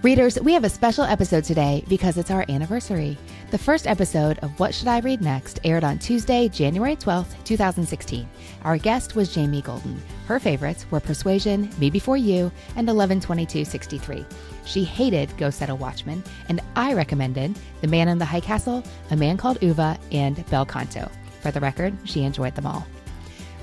Readers, we have a special episode today because it's our anniversary. The first episode of What Should I Read Next aired on Tuesday, January 12th, 2016. Our guest was Jamie Golden. Her favorites were Persuasion, Me Before You, and 112263. She hated Go Set a Watchman, and I recommended The Man in the High Castle, A Man Called Ove, and Bel Canto. For the record, she enjoyed them all.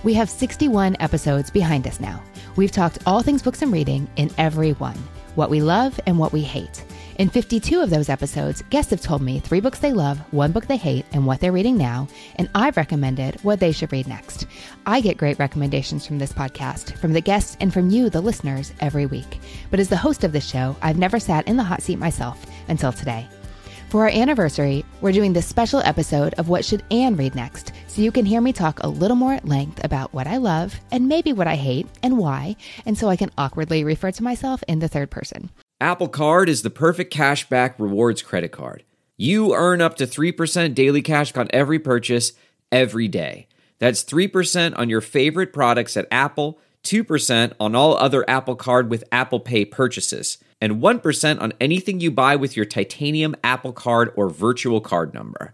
We have 61 episodes behind us now. We've talked all things books and reading in every one what we love and what we hate. In 52 of those episodes, guests have told me three books they love, one book they hate, and what they're reading now, and I've recommended what they should read next. I get great recommendations from this podcast, from the guests, and from you, the listeners, every week. But as the host of this show, I've never sat in the hot seat myself until today. For our anniversary, we're doing this special episode of What Should Anne Read Next, so you can hear me talk a little more at length about what I love and maybe what I hate and why, and so I can awkwardly refer to myself in the third person. Apple Card is the perfect cashback rewards credit card. You earn up to 3% daily cash on every purchase every day. That's 3% on your favorite products at Apple, 2% on all other Apple Card with Apple Pay purchases, and 1% on anything you buy with your titanium Apple Card or virtual card number.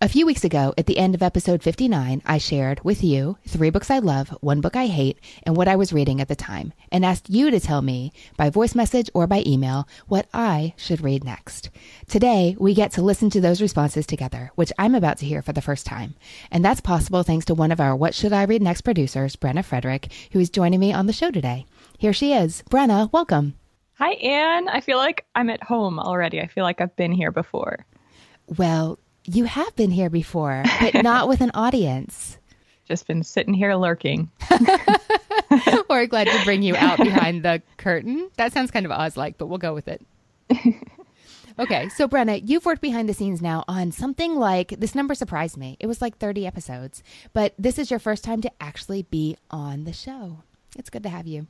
A few weeks ago, at the end of episode 59, I shared with you three books I love, one book I hate, and what I was reading at the time, and asked you to tell me by voice message or by email what I should read next. Today, we get to listen to those responses together, which I'm about to hear for the first time. And that's possible thanks to one of our What Should I Read Next producers, Brenna Frederick, who is joining me on the show today. Here she is. Brenna, welcome. Hi, Anne. I feel like I'm at home already. I feel like I've been here before. Well, you have been here before, but not with an audience. Just been sitting here lurking. We're glad to bring you out behind the curtain. That sounds kind of Oz like, but we'll go with it. Okay, so Brenna, you've worked behind the scenes now on something like this number surprised me. It was like 30 episodes, but this is your first time to actually be on the show. It's good to have you.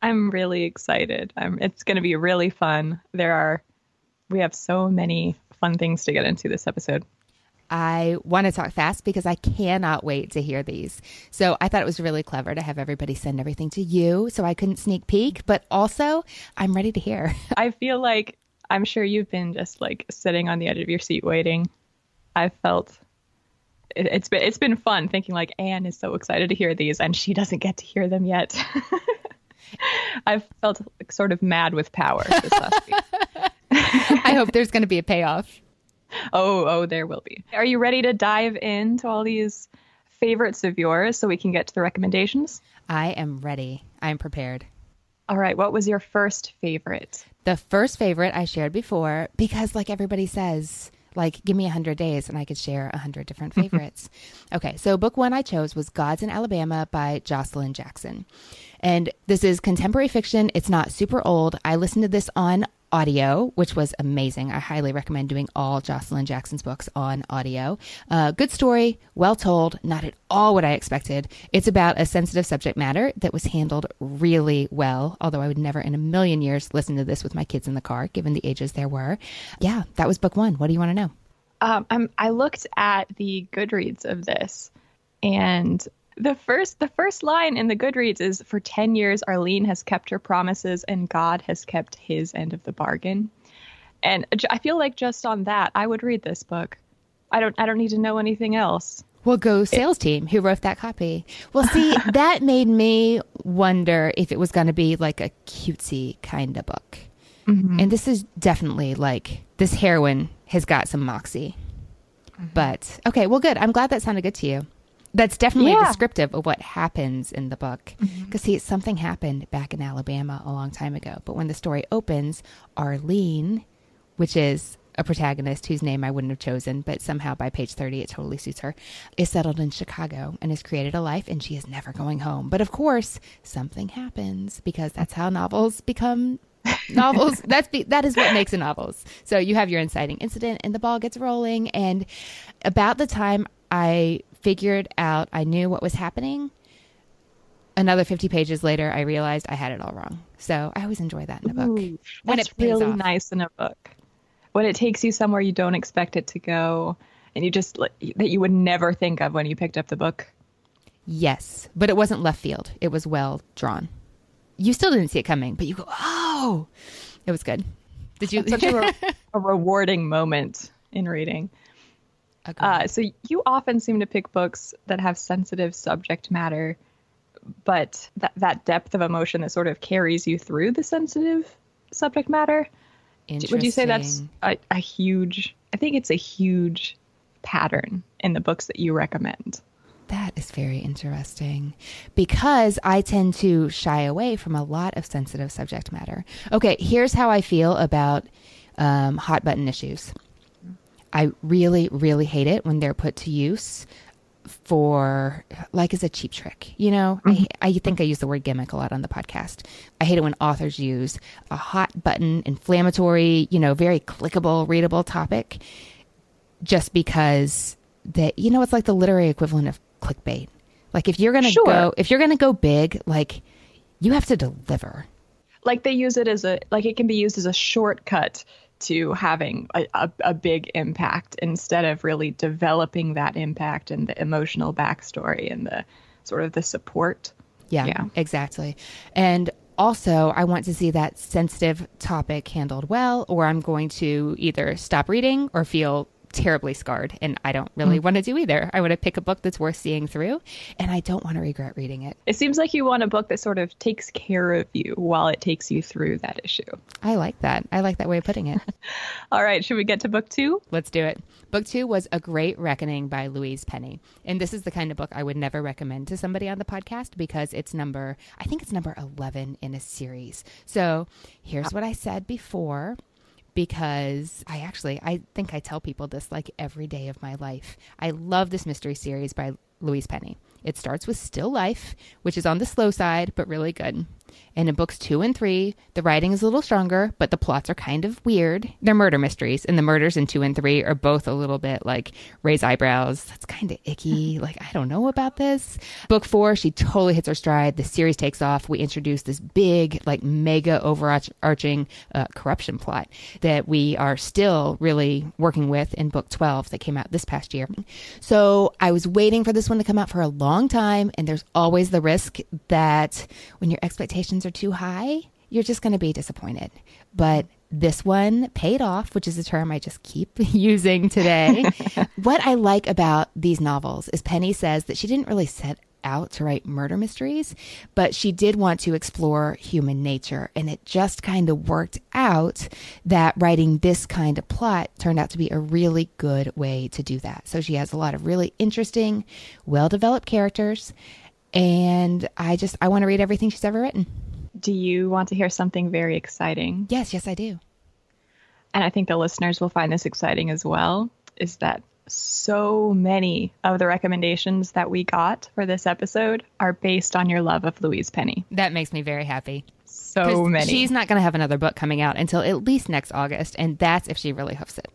I'm really excited. I'm, it's going to be really fun. There are, we have so many fun things to get into this episode. I want to talk fast because I cannot wait to hear these. So I thought it was really clever to have everybody send everything to you so I couldn't sneak peek, but also I'm ready to hear. I feel like I'm sure you've been just like sitting on the edge of your seat waiting. I've felt it, it's been it's been fun thinking like Anne is so excited to hear these and she doesn't get to hear them yet. I've felt like, sort of mad with power this last week. I hope there's going to be a payoff. Oh, oh, there will be. Are you ready to dive into all these favorites of yours so we can get to the recommendations? I am ready. I'm prepared. All right. What was your first favorite? The first favorite I shared before because, like everybody says, like give me a hundred days and I could share a hundred different favorites. okay, so book one I chose was Gods in Alabama by Joshilyn Jackson. And this is contemporary fiction. It's not super old. I listened to this on audio, which was amazing. I highly recommend doing all Joshilyn Jackson's books on audio. Uh, good story, well told, not at all what I expected. It's about a sensitive subject matter that was handled really well, although I would never in a million years listen to this with my kids in the car, given the ages there were. Yeah, that was book one. What do you want to know? Um, i looked at the Goodreads of this, and the first the first line in the Goodreads is for 10 years Arlene has kept her promises and God has kept his end of the bargain. And I feel like just on that I would read this book. I don't I don't need to know anything else. Well, go sales team who wrote that copy. Well, see, that made me wonder if it was going to be like a cutesy kind of book. Mm-hmm. And this is definitely like this heroine has got some moxie. Mm-hmm. But okay, well, good. I'm glad that sounded good to you. That's definitely yeah. descriptive of what happens in the book. Because, mm-hmm. see, something happened back in Alabama a long time ago. But when the story opens, Arlene, which is a protagonist whose name I wouldn't have chosen, but somehow by page 30 it totally suits her, is settled in Chicago and has created a life and she is never going home. But of course, something happens because that's how novels become novels that's be, that is what makes a novels so you have your inciting incident and the ball gets rolling and about the time i figured out i knew what was happening another 50 pages later i realized i had it all wrong so i always enjoy that in a book Ooh, when it really off. nice in a book when it takes you somewhere you don't expect it to go and you just that you would never think of when you picked up the book yes but it wasn't left field it was well drawn you still didn't see it coming, but you go, oh, it was good. Did you? Such a, re- a, rewarding moment in reading. Uh, so you often seem to pick books that have sensitive subject matter, but that that depth of emotion that sort of carries you through the sensitive subject matter. Would you say that's a, a huge? I think it's a huge pattern in the books that you recommend. That is very interesting because I tend to shy away from a lot of sensitive subject matter. Okay, here's how I feel about um, hot button issues. I really, really hate it when they're put to use for like as a cheap trick. You know, mm-hmm. I, I think I use the word gimmick a lot on the podcast. I hate it when authors use a hot button, inflammatory, you know, very clickable, readable topic just because that, you know, it's like the literary equivalent of clickbait. Like if you're gonna sure. go if you're gonna go big, like you have to deliver. Like they use it as a like it can be used as a shortcut to having a, a, a, big impact instead of really developing that impact and the emotional backstory and the sort of the support. Yeah, yeah. exactly. And also, I want to see that sensitive topic handled well, or I'm going to either stop reading or feel terribly scarred and I don't really mm. want to do either. I want to pick a book that's worth seeing through and I don't want to regret reading it. It seems like you want a book that sort of takes care of you while it takes you through that issue. I like that. I like that way of putting it. All right, should we get to book 2? Let's do it. Book 2 was A Great Reckoning by Louise Penny. And this is the kind of book I would never recommend to somebody on the podcast because it's number I think it's number 11 in a series. So, here's what I said before because I actually I think I tell people this like every day of my life. I love this mystery series by Louise Penny. It starts with Still Life, which is on the slow side, but really good. And in books two and three, the writing is a little stronger, but the plots are kind of weird. They're murder mysteries, and the murders in two and three are both a little bit like raise eyebrows. That's kind of icky. Like, I don't know about this. Book four, she totally hits her stride. The series takes off. We introduce this big, like, mega overarching uh, corruption plot that we are still really working with in book 12 that came out this past year. So I was waiting for this one to come out for a long time, and there's always the risk that when your expectations are too high, you're just going to be disappointed. But this one paid off, which is a term I just keep using today. what I like about these novels is Penny says that she didn't really set out to write murder mysteries, but she did want to explore human nature. And it just kind of worked out that writing this kind of plot turned out to be a really good way to do that. So she has a lot of really interesting, well developed characters. And I just, I want to read everything she's ever written. Do you want to hear something very exciting? Yes, yes, I do. And I think the listeners will find this exciting as well. Is that so many of the recommendations that we got for this episode are based on your love of Louise Penny. That makes me very happy. So many. She's not going to have another book coming out until at least next August, and that's if she really hoofs it.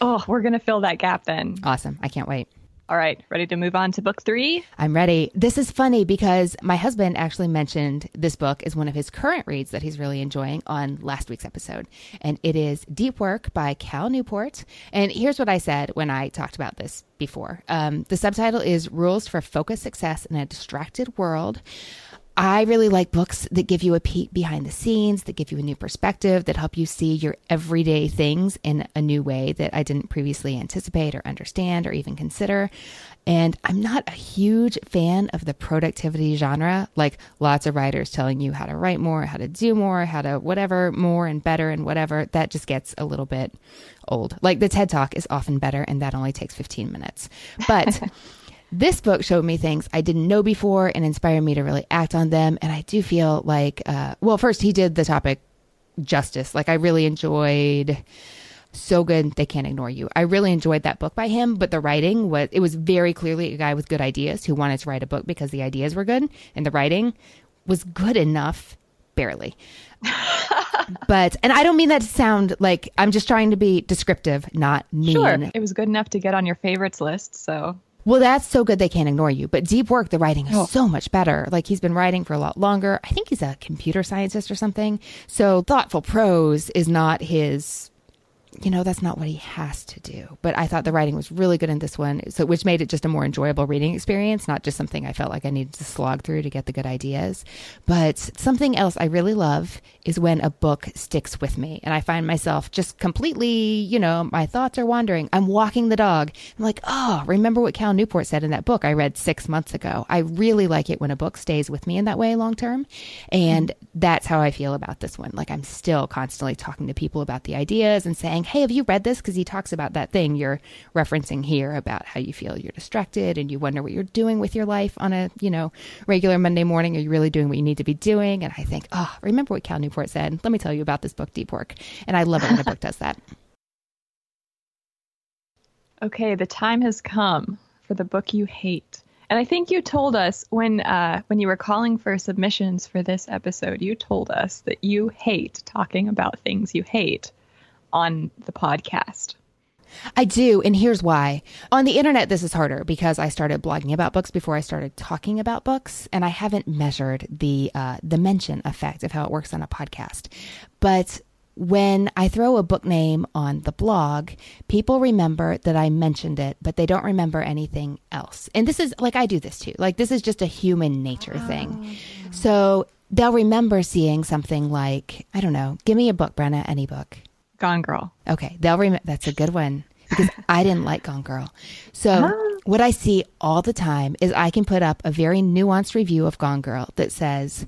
Oh, we're going to fill that gap then. Awesome. I can't wait. All right, ready to move on to book three? I'm ready. This is funny because my husband actually mentioned this book as one of his current reads that he's really enjoying on last week's episode. And it is Deep Work by Cal Newport. And here's what I said when I talked about this before um, the subtitle is Rules for Focus Success in a Distracted World. I really like books that give you a peek behind the scenes, that give you a new perspective, that help you see your everyday things in a new way that I didn't previously anticipate or understand or even consider. And I'm not a huge fan of the productivity genre, like lots of writers telling you how to write more, how to do more, how to whatever, more and better and whatever. That just gets a little bit old. Like the TED Talk is often better, and that only takes 15 minutes. But This book showed me things I didn't know before and inspired me to really act on them. And I do feel like, uh, well, first, he did the topic justice. Like, I really enjoyed so good they can't ignore you. I really enjoyed that book by him, but the writing was it was very clearly a guy with good ideas who wanted to write a book because the ideas were good and the writing was good enough barely. but and I don't mean that to sound like I'm just trying to be descriptive, not mean. Sure, it was good enough to get on your favorites list, so well, that's so good they can't ignore you. But deep work, the writing is oh. so much better. Like he's been writing for a lot longer. I think he's a computer scientist or something. So thoughtful prose is not his you know, that's not what he has to do. But I thought the writing was really good in this one, so which made it just a more enjoyable reading experience, not just something I felt like I needed to slog through to get the good ideas. But something else I really love is when a book sticks with me and I find myself just completely, you know, my thoughts are wandering. I'm walking the dog. I'm like, oh, remember what Cal Newport said in that book I read six months ago. I really like it when a book stays with me in that way long term. And that's how I feel about this one. Like I'm still constantly talking to people about the ideas and saying, hey, have you read this? Because he talks about that thing you're referencing here about how you feel you're distracted and you wonder what you're doing with your life on a, you know, regular Monday morning. Are you really doing what you need to be doing? And I think, oh, remember what Cal Newport said? Let me tell you about this book, Deep Work. And I love it when a book does that. Okay, the time has come for the book you hate. And I think you told us when uh, when you were calling for submissions for this episode, you told us that you hate talking about things you hate on the podcast. I do, and here's why. On the internet, this is harder because I started blogging about books before I started talking about books, and I haven't measured the uh, the mention effect of how it works on a podcast. But when I throw a book name on the blog, people remember that I mentioned it, but they don't remember anything else. And this is like I do this too. Like this is just a human nature thing. Oh. So they'll remember seeing something like, I don't know, give me a book, Brenna, any book. Gone Girl. Okay, they'll remember. That's a good one because I didn't like Gone Girl. So what I see all the time is I can put up a very nuanced review of Gone Girl that says,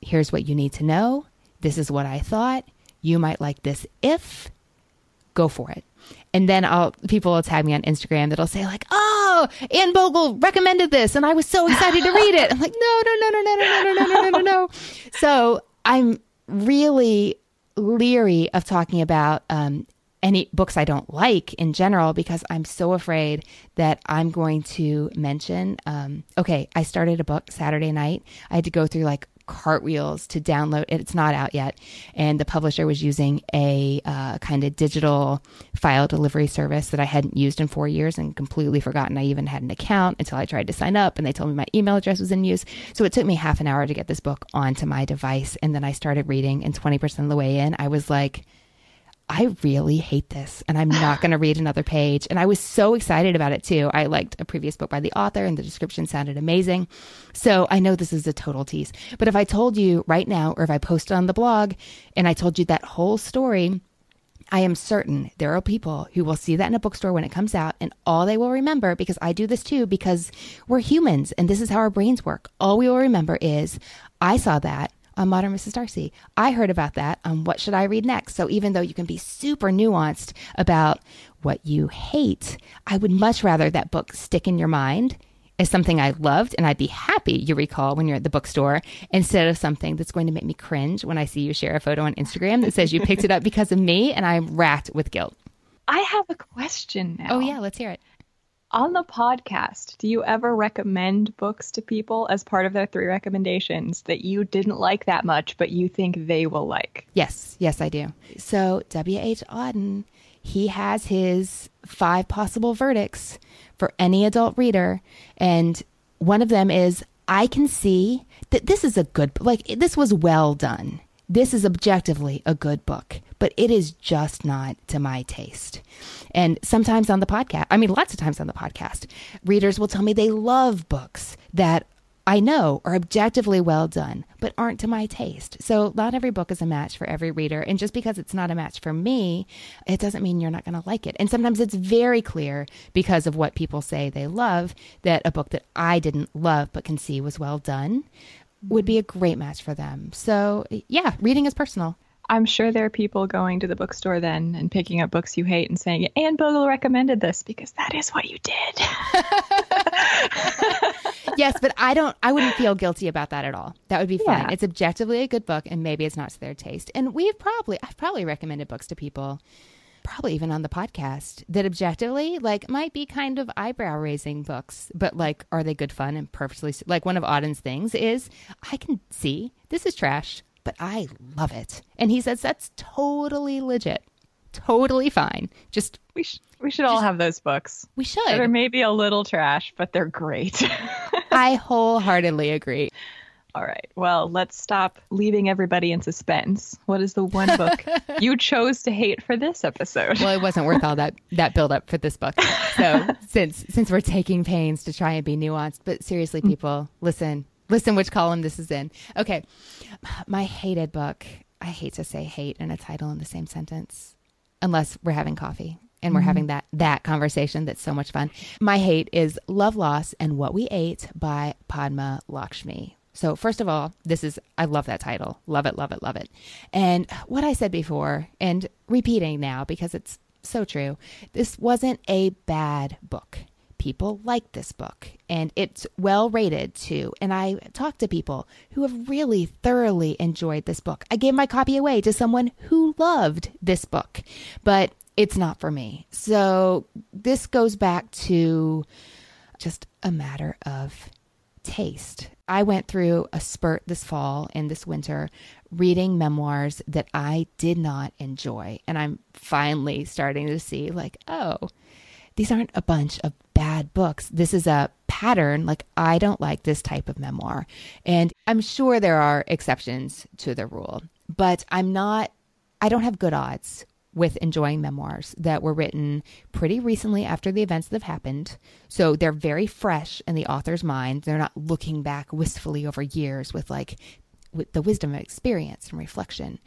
"Here's what you need to know. This is what I thought. You might like this if go for it." And then I'll people will tag me on Instagram that'll say like, "Oh, Anne Bogel recommended this, and I was so excited to read it." I'm like, "No, no, no, no, no, no, no, no, no, no, no, no." So I'm really leery of talking about um, any books I don't like in general because I'm so afraid that I'm going to mention. Um, okay, I started a book Saturday night. I had to go through like cartwheels to download it. It's not out yet. And the publisher was using a uh, kind of digital file delivery service that I hadn't used in four years and completely forgotten I even had an account until I tried to sign up and they told me my email address was in use. So it took me half an hour to get this book onto my device. And then I started reading, and 20% of the way in, I was like, I really hate this and I'm not going to read another page. And I was so excited about it too. I liked a previous book by the author and the description sounded amazing. So I know this is a total tease. But if I told you right now, or if I posted on the blog and I told you that whole story, I am certain there are people who will see that in a bookstore when it comes out, and all they will remember, because I do this too, because we're humans and this is how our brains work. All we will remember is, I saw that on Modern Mrs. Darcy. I heard about that on What Should I Read Next? So even though you can be super nuanced about what you hate, I would much rather that book stick in your mind as something I loved and I'd be happy you recall when you're at the bookstore instead of something that's going to make me cringe when I see you share a photo on Instagram that says you picked it up because of me and I'm racked with guilt. I have a question now. Oh, yeah, let's hear it on the podcast, do you ever recommend books to people as part of their three recommendations that you didn't like that much, but you think they will like? Yes, yes, I do. So, W.H. Auden, he has his five possible verdicts for any adult reader. And one of them is I can see that this is a good, like, this was well done. This is objectively a good book, but it is just not to my taste. And sometimes on the podcast, I mean, lots of times on the podcast, readers will tell me they love books that I know are objectively well done, but aren't to my taste. So, not every book is a match for every reader. And just because it's not a match for me, it doesn't mean you're not going to like it. And sometimes it's very clear because of what people say they love that a book that I didn't love but can see was well done would be a great match for them. So, yeah, reading is personal. I'm sure there are people going to the bookstore then and picking up books you hate and saying, Anne Bogel recommended this because that is what you did. yes, but I don't, I wouldn't feel guilty about that at all. That would be fine. Yeah. It's objectively a good book and maybe it's not to their taste. And we've probably, I've probably recommended books to people probably even on the podcast, that objectively, like, might be kind of eyebrow raising books, but like, are they good fun and perfectly like one of Auden's things is I can see this is trash, but I love it. And he says that's totally legit, totally fine. Just we sh- we should all have those books. We should. They're maybe a little trash, but they're great. I wholeheartedly agree. All right. Well, let's stop leaving everybody in suspense. What is the one book you chose to hate for this episode? Well, it wasn't worth all that that build up for this book. So, since since we're taking pains to try and be nuanced, but seriously people, listen. Listen which column this is in. Okay. My hated book. I hate to say hate in a title in the same sentence unless we're having coffee and we're mm-hmm. having that that conversation that's so much fun. My hate is Love Loss and What We Ate by Padma Lakshmi. So, first of all, this is, I love that title. Love it, love it, love it. And what I said before, and repeating now because it's so true, this wasn't a bad book. People like this book and it's well rated too. And I talked to people who have really thoroughly enjoyed this book. I gave my copy away to someone who loved this book, but it's not for me. So, this goes back to just a matter of taste. I went through a spurt this fall and this winter reading memoirs that I did not enjoy. And I'm finally starting to see, like, oh, these aren't a bunch of bad books. This is a pattern. Like, I don't like this type of memoir. And I'm sure there are exceptions to the rule, but I'm not, I don't have good odds with enjoying memoirs that were written pretty recently after the events that have happened. So they're very fresh in the author's mind. They're not looking back wistfully over years with like with the wisdom of experience and reflection.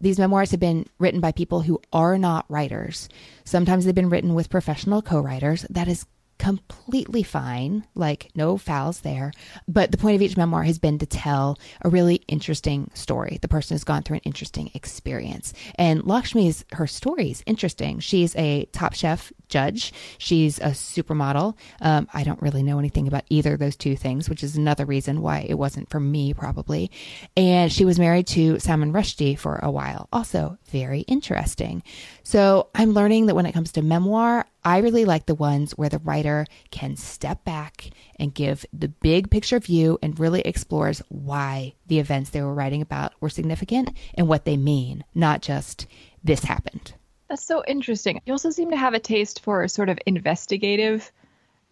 These memoirs have been written by people who are not writers. Sometimes they've been written with professional co writers. That is completely fine, like no fouls there. But the point of each memoir has been to tell a really interesting story. The person has gone through an interesting experience. And Lakshmi's, her story is interesting. She's a top chef judge. She's a supermodel. Um, I don't really know anything about either of those two things, which is another reason why it wasn't for me, probably. And she was married to Salman Rushdie for a while. Also, very interesting. So I'm learning that when it comes to memoir, I really like the ones where the writer can step back and give the big picture view and really explores why the events they were writing about were significant and what they mean, not just this happened. That's so interesting. You also seem to have a taste for a sort of investigative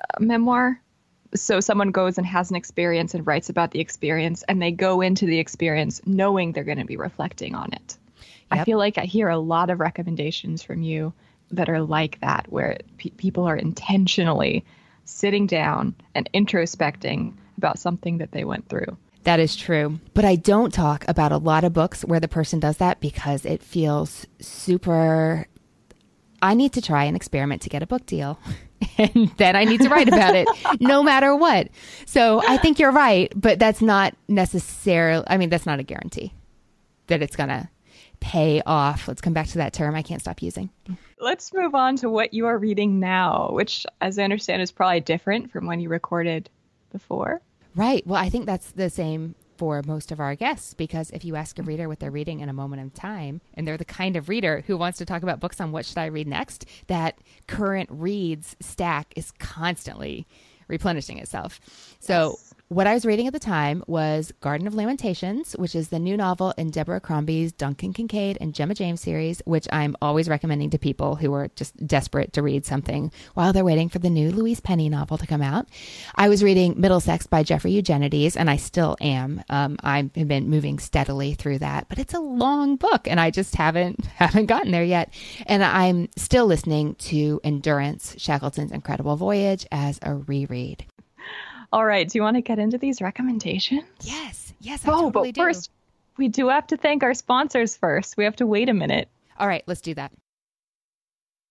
uh, memoir. So someone goes and has an experience and writes about the experience, and they go into the experience knowing they're going to be reflecting on it. Yep. I feel like I hear a lot of recommendations from you that are like that, where pe- people are intentionally sitting down and introspecting about something that they went through. That is true. But I don't talk about a lot of books where the person does that because it feels super. I need to try an experiment to get a book deal. And then I need to write about it no matter what. So I think you're right, but that's not necessarily, I mean, that's not a guarantee that it's going to pay off. Let's come back to that term I can't stop using. Let's move on to what you are reading now, which, as I understand, is probably different from when you recorded before. Right. Well, I think that's the same for most of our guests because if you ask a reader what they're reading in a moment of time and they're the kind of reader who wants to talk about books on what should I read next, that current reads stack is constantly replenishing itself. So yes what I was reading at the time was Garden of Lamentations, which is the new novel in Deborah Crombie's Duncan Kincaid and Gemma James series, which I'm always recommending to people who are just desperate to read something while they're waiting for the new Louise Penny novel to come out. I was reading Middlesex by Jeffrey Eugenides, and I still am. Um, I've been moving steadily through that, but it's a long book, and I just haven't haven't gotten there yet. And I'm still listening to Endurance, Shackleton's Incredible Voyage as a reread. All right. Do you want to get into these recommendations? Yes. Yes. I oh, totally but do. first, we do have to thank our sponsors first. We have to wait a minute. All right. Let's do that.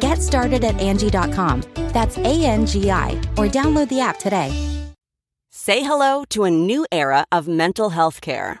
Get started at Angie.com. That's A N G I, or download the app today. Say hello to a new era of mental health care.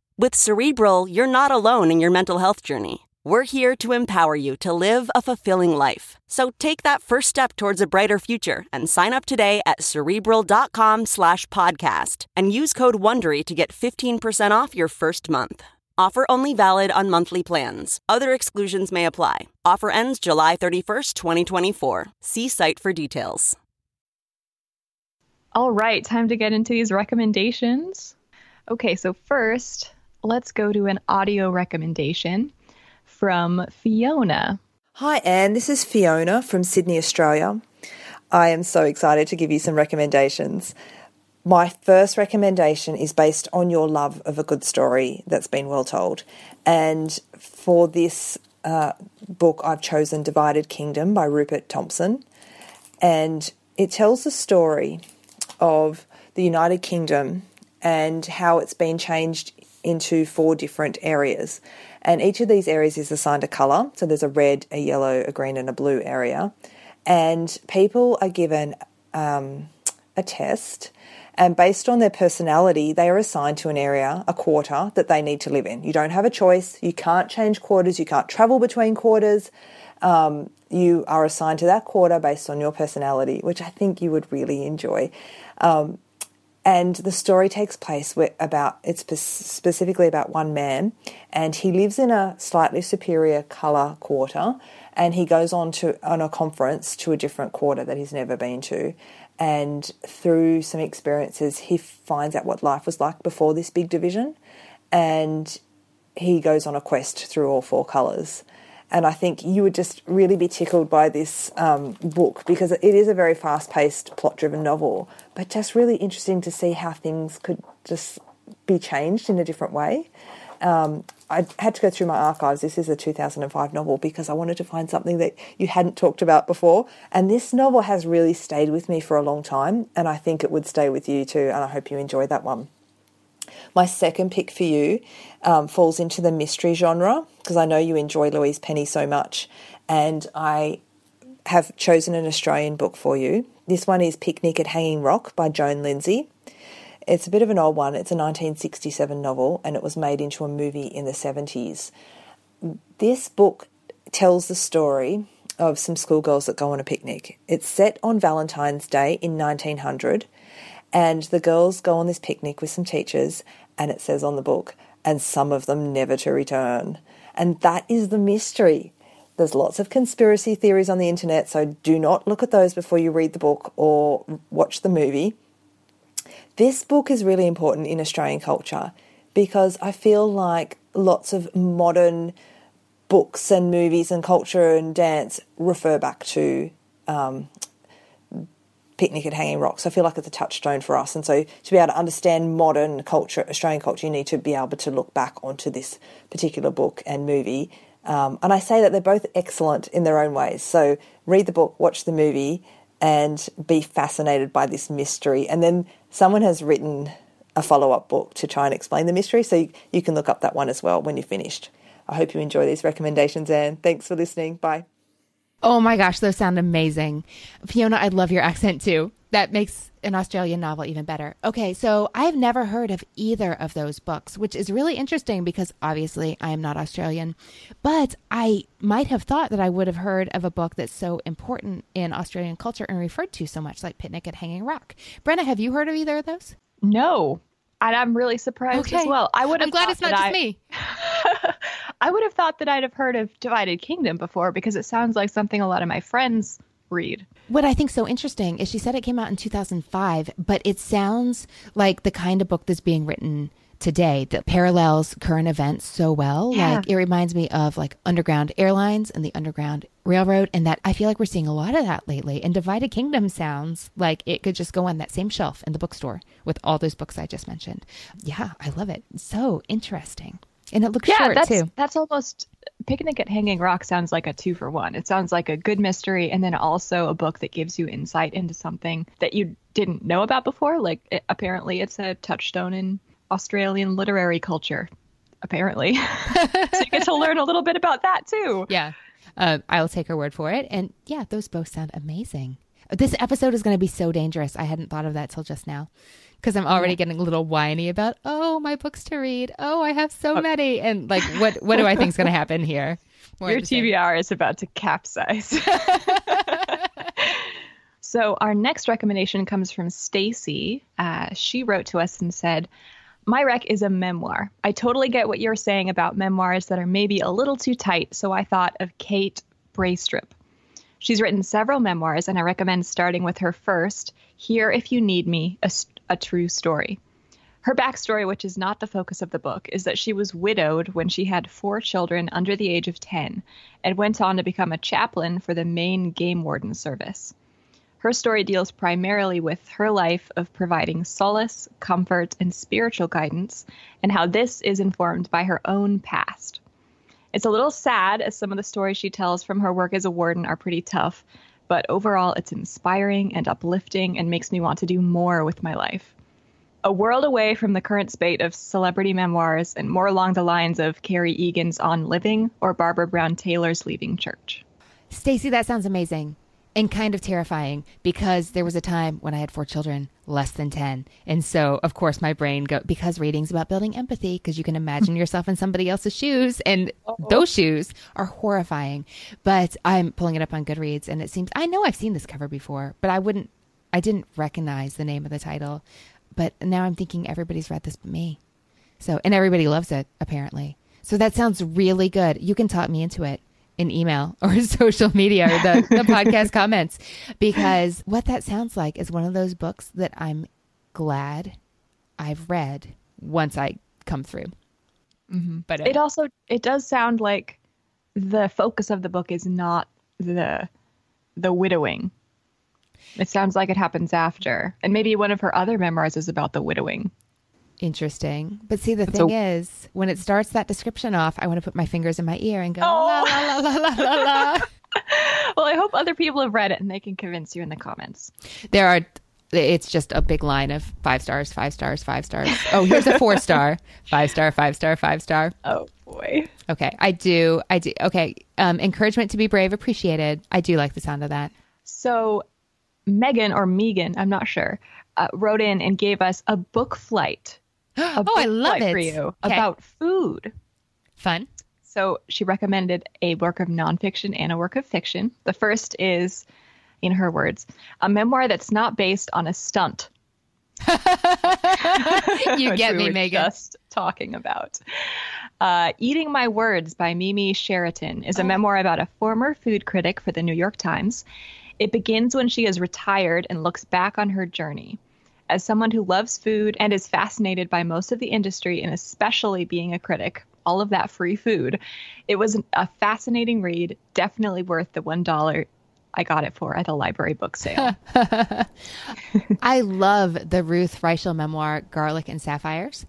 With Cerebral, you're not alone in your mental health journey. We're here to empower you to live a fulfilling life. So take that first step towards a brighter future and sign up today at cerebral.com slash podcast and use code WONDERY to get 15% off your first month. Offer only valid on monthly plans. Other exclusions may apply. Offer ends July 31st, 2024. See site for details. All right, time to get into these recommendations. Okay, so first, let's go to an audio recommendation from Fiona. Hi, Anne. This is Fiona from Sydney, Australia. I am so excited to give you some recommendations. My first recommendation is based on your love of a good story that's been well told. And for this uh, book, I've chosen Divided Kingdom by Rupert Thomson. And it tells the story of the United Kingdom and how it's been changed into four different areas. And each of these areas is assigned a colour. So there's a red, a yellow, a green, and a blue area. And people are given um, a test. And based on their personality, they are assigned to an area, a quarter, that they need to live in. You don't have a choice. You can't change quarters. You can't travel between quarters. Um, you are assigned to that quarter based on your personality, which I think you would really enjoy. Um, and the story takes place about it's specifically about one man and he lives in a slightly superior color quarter and he goes on to on a conference to a different quarter that he's never been to. And through some experiences he finds out what life was like before this big division and he goes on a quest through all four colors and I think you would just really be tickled by this um, book because it is a very fast paced, plot driven novel, but just really interesting to see how things could just be changed in a different way. Um, I had to go through my archives. This is a 2005 novel because I wanted to find something that you hadn't talked about before. And this novel has really stayed with me for a long time, and I think it would stay with you too. And I hope you enjoy that one. My second pick for you um, falls into the mystery genre because I know you enjoy Louise Penny so much, and I have chosen an Australian book for you. This one is Picnic at Hanging Rock by Joan Lindsay. It's a bit of an old one. It's a 1967 novel and it was made into a movie in the 70s. This book tells the story of some schoolgirls that go on a picnic. It's set on Valentine's Day in 1900 and the girls go on this picnic with some teachers and it says on the book, and some of them never to return. And that is the mystery. There's lots of conspiracy theories on the internet, so do not look at those before you read the book or watch the movie. This book is really important in Australian culture because I feel like lots of modern books and movies and culture and dance refer back to um, picnic at Hanging Rocks. I feel like it's a touchstone for us. And so to be able to understand modern culture, Australian culture, you need to be able to look back onto this particular book and movie. Um, and I say that they're both excellent in their own ways. So read the book, watch the movie, and be fascinated by this mystery. And then someone has written a follow up book to try and explain the mystery. So you, you can look up that one as well when you're finished. I hope you enjoy these recommendations, Anne. Thanks for listening. Bye. Oh my gosh, those sound amazing. Fiona, I love your accent too. That makes an Australian novel even better. Okay, so I've never heard of either of those books, which is really interesting because obviously I am not Australian. But I might have thought that I would have heard of a book that's so important in Australian culture and referred to so much, like Picnic at Hanging Rock. Brenna, have you heard of either of those? No. And I'm really surprised okay. as well. I would have I'm glad it's not just I... me. I would have thought that I'd have heard of Divided Kingdom before because it sounds like something a lot of my friends read. What I think so interesting is she said it came out in 2005, but it sounds like the kind of book that's being written today that parallels current events so well. Yeah. Like it reminds me of like underground airlines and the underground railroad and that I feel like we're seeing a lot of that lately. And Divided Kingdom sounds like it could just go on that same shelf in the bookstore with all those books I just mentioned. Yeah, I love it. So interesting. And it looks yeah, short that's too. that's almost Picnic at Hanging Rock sounds like a two for one. It sounds like a good mystery and then also a book that gives you insight into something that you didn't know about before. Like it, apparently, it's a touchstone in Australian literary culture. Apparently, so you get to learn a little bit about that too. Yeah. Uh, I'll take her word for it. And yeah, those both sound amazing. This episode is going to be so dangerous. I hadn't thought of that till just now because I'm already getting a little whiny about, oh, my books to read. Oh, I have so many. And like, what, what do I think is going to happen here? More Your of the same. TBR is about to capsize. so our next recommendation comes from Stacy. Uh, she wrote to us and said, "My rec is a memoir. I totally get what you're saying about memoirs that are maybe a little too tight. So I thought of Kate Braestrup. She's written several memoirs, and I recommend starting with her first, Here If You Need Me, a True Story. Her backstory, which is not the focus of the book, is that she was widowed when she had four children under the age of 10 and went on to become a chaplain for the Maine Game Warden Service. Her story deals primarily with her life of providing solace, comfort, and spiritual guidance, and how this is informed by her own past. It's a little sad, as some of the stories she tells from her work as a warden are pretty tough, but overall it's inspiring and uplifting and makes me want to do more with my life. A world away from the current spate of celebrity memoirs and more along the lines of Kerry Egan's On Living or Barbara Brown Taylor's Leaving Church. Stacy, that sounds amazing and kind of terrifying because there was a time when I had four children, less than 10. And so, of course, my brain go because reading's about building empathy because you can imagine yourself in somebody else's shoes and those shoes are horrifying. But I'm pulling it up on Goodreads and it seems I know I've seen this cover before, but I wouldn't I didn't recognize the name of the title. But now I'm thinking everybody's read this but me. So, and everybody loves it apparently. So that sounds really good. You can talk me into it in email or social media or the, the podcast comments because what that sounds like is one of those books that I'm glad I've read once I come through. But uh, It also it does sound like the focus of the book is not the the widowing. It sounds like it happens after. And maybe one of her other memoirs is about the widowing. Interesting. But see, the thing a- is, when it starts that description off, I want to put my fingers in my ear and go, Oh. la, la, la, la, la, la. Well, I hope other people have read it and they can convince you in the comments. There are, it's just a big line of five stars, five stars, five stars. Oh, here's a four star, five star, five star, five star. Oh boy. Okay, I do. I do. Okay, um, encouragement to be brave, appreciated. I do like the sound of that. So Megan or Megan, I'm not sure, uh, wrote in and gave us a book flight. A oh, I love it for you Okay. about food. fun. So she recommended a work of nonfiction and a work of fiction. The first is, in her words, a memoir that's not based on a stunt. You get we me, Megan. Just talking about. Uh, Eating My Words by Mimi Sheraton Oh. is a memoir about a former food critic for the New York Times. It begins when she is retired and looks back on her journey. As someone who loves food and is fascinated by most of the industry, and especially being a critic, all of that free food, it was a fascinating read, definitely worth the $1 I got it for at a library book sale. I love the Ruth Reichl memoir, Garlic and Sapphires,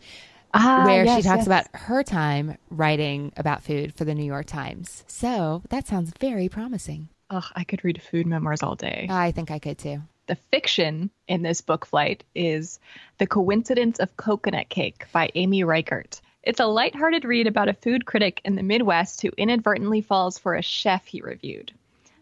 Ah, where she talks yes. about her time writing about food for the New York Times. So that sounds very promising. Ugh, I could read food memoirs all day. I think I could too. The fiction in this book flight is The Coincidence of Coconut Cake by Amy Reichert. It's a lighthearted read about a food critic in the Midwest who inadvertently falls for a chef he reviewed.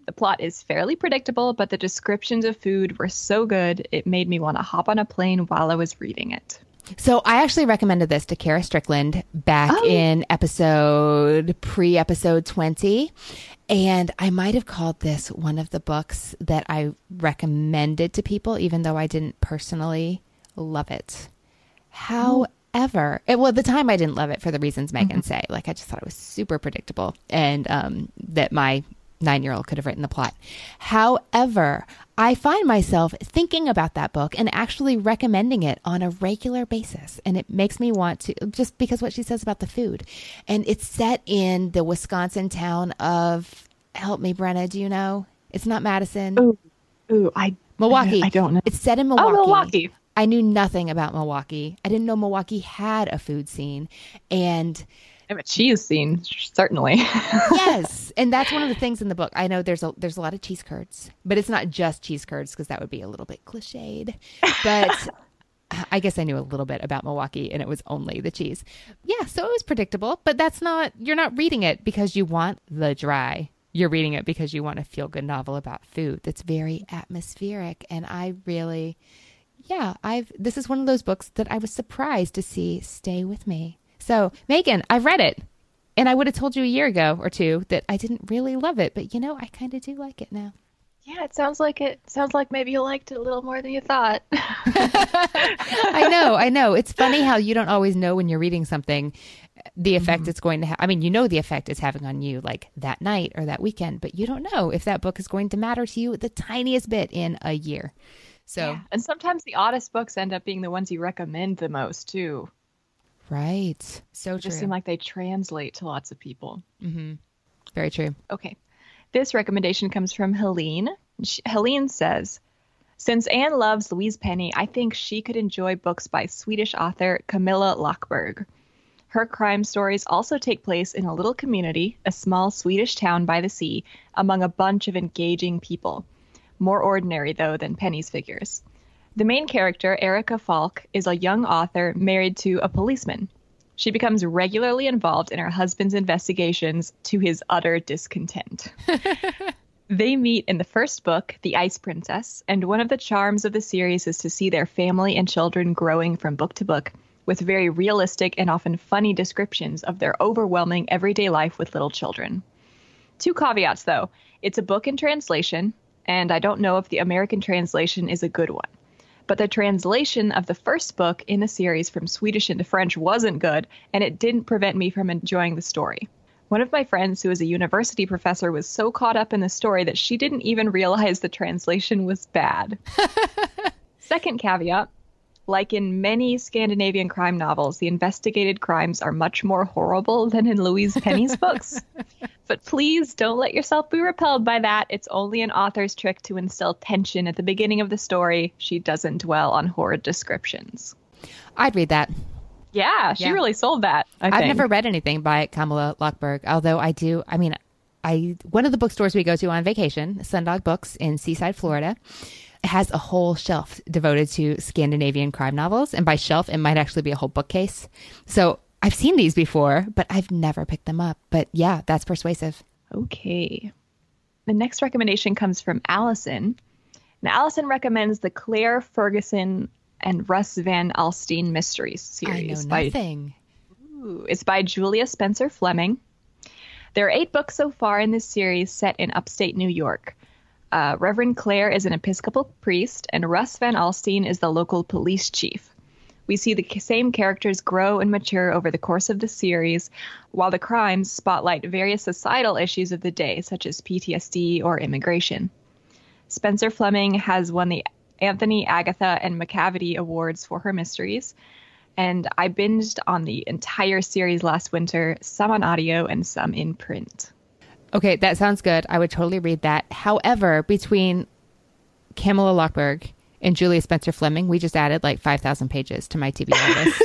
The plot is fairly predictable, but the descriptions of food were so good it made me want to hop on a plane while I was reading it. So I actually recommended this to Kara Strickland back Oh. in episode pre episode 20. And I might have called this one of the books that I recommended to people, even though I didn't personally love it. However, it, well, at the time I didn't love it for the reasons Megan say. Like I just thought it was super predictable and um, that my nine year old could have written the plot. However, I find myself thinking about that book and actually recommending it on a regular basis. And it makes me want to, just because what she says about the food. And it's set in the Wisconsin town of, help me, Brenna, do you know? It's not Madison. Ooh, ooh, I Milwaukee. I don't know. It's set in oh, Milwaukee. Oh, Milwaukee. I knew nothing about Milwaukee. I didn't know Milwaukee had a food scene. And A cheese scene, certainly. yes, and that's one of the things in the book. I know there's a there's a lot of cheese curds, but it's not just cheese curds because that would be a little bit cliched. But I guess I knew a little bit about Milwaukee, and it was only the cheese. Yeah, so it was predictable. But that's not you're not reading it because you want the dry. You're reading it because you want a feel good novel about food that's very atmospheric, and I really. Yeah, I've this is one of those books that I was surprised to see stay with me so, Megan, I've read it. And I would have told you a year ago or two that I didn't really love it, but you know, I kind of do like it now. Yeah, it sounds like it sounds like maybe you liked it a little more than you thought. I know, I know. It's funny how you don't always know when you're reading something the effect mm-hmm. it's going to have. I mean, you know the effect it's having on you like that night or that weekend, but you don't know if that book is going to matter to you the tiniest bit in a year. So, yeah. and sometimes the oddest books end up being the ones you recommend the most too. Right. So it true. Just seem like they translate to lots of people. Mm-hmm. Very true. Okay. This recommendation comes from Helene. She, Helene says, since Anne loves Louise Penny, I think she could enjoy books by Swedish author Camilla Läckberg. Her crime stories also take place in a little community, a small Swedish town by the sea, among a bunch of engaging people. More ordinary, though, than Penny's figures. The main character, Erica Falck, is a young author married to a policeman. She becomes regularly involved in her husband's investigations to his utter discontent. they meet in the first book, The Ice Princess, and one of the charms of the series is to see their family and children growing from book to book with very realistic and often funny descriptions of their overwhelming everyday life with little children. Two caveats though it's a book in translation, and I don't know if the American translation is a good one but the translation of the first book in the series from Swedish into French wasn't good, and it didn't prevent me from enjoying the story. One of my friends, who is a university professor, was so caught up in the story that she didn't even realize the translation was bad. Second caveat like in many Scandinavian crime novels, the investigated crimes are much more horrible than in Louise Penny's books. But please don't let yourself be repelled by that. It's only an author's trick to instill tension at the beginning of the story. She doesn't dwell on horrid descriptions. I'd read that. Yeah, she yeah. really sold that. I have never read anything by Camilla Läckberg, although I do. I mean, I one of the bookstores we go to on vacation, Sundog Books in Seaside, Florida has a whole shelf devoted to Scandinavian crime novels. And by shelf, it might actually be a whole bookcase. So I've seen these before, but I've never picked them up. But yeah, that's persuasive. Okay. The next recommendation comes from Allison. Now, Allison recommends the Claire Ferguson and Russ Van Alstyne Mysteries series. I know nothing. By, ooh, it's by Julia Spencer Fleming. There are eight books so far in this series set in upstate New York. Uh, Reverend Claire is an Episcopal priest, and Russ Van Alstyne is the local police chief. We see the same characters grow and mature over the course of the series, while the crimes spotlight various societal issues of the day, such as PTSD or immigration. Spencer Fleming has won the Anthony, Agatha, and Macavity Awards for her mysteries, and I binged on the entire series last winter, some on audio and some in print. Okay, that sounds good. I would totally read that. However, between Camilla Läckberg and Julia Spencer Fleming, we just added like 5,000 pages to my TBR list.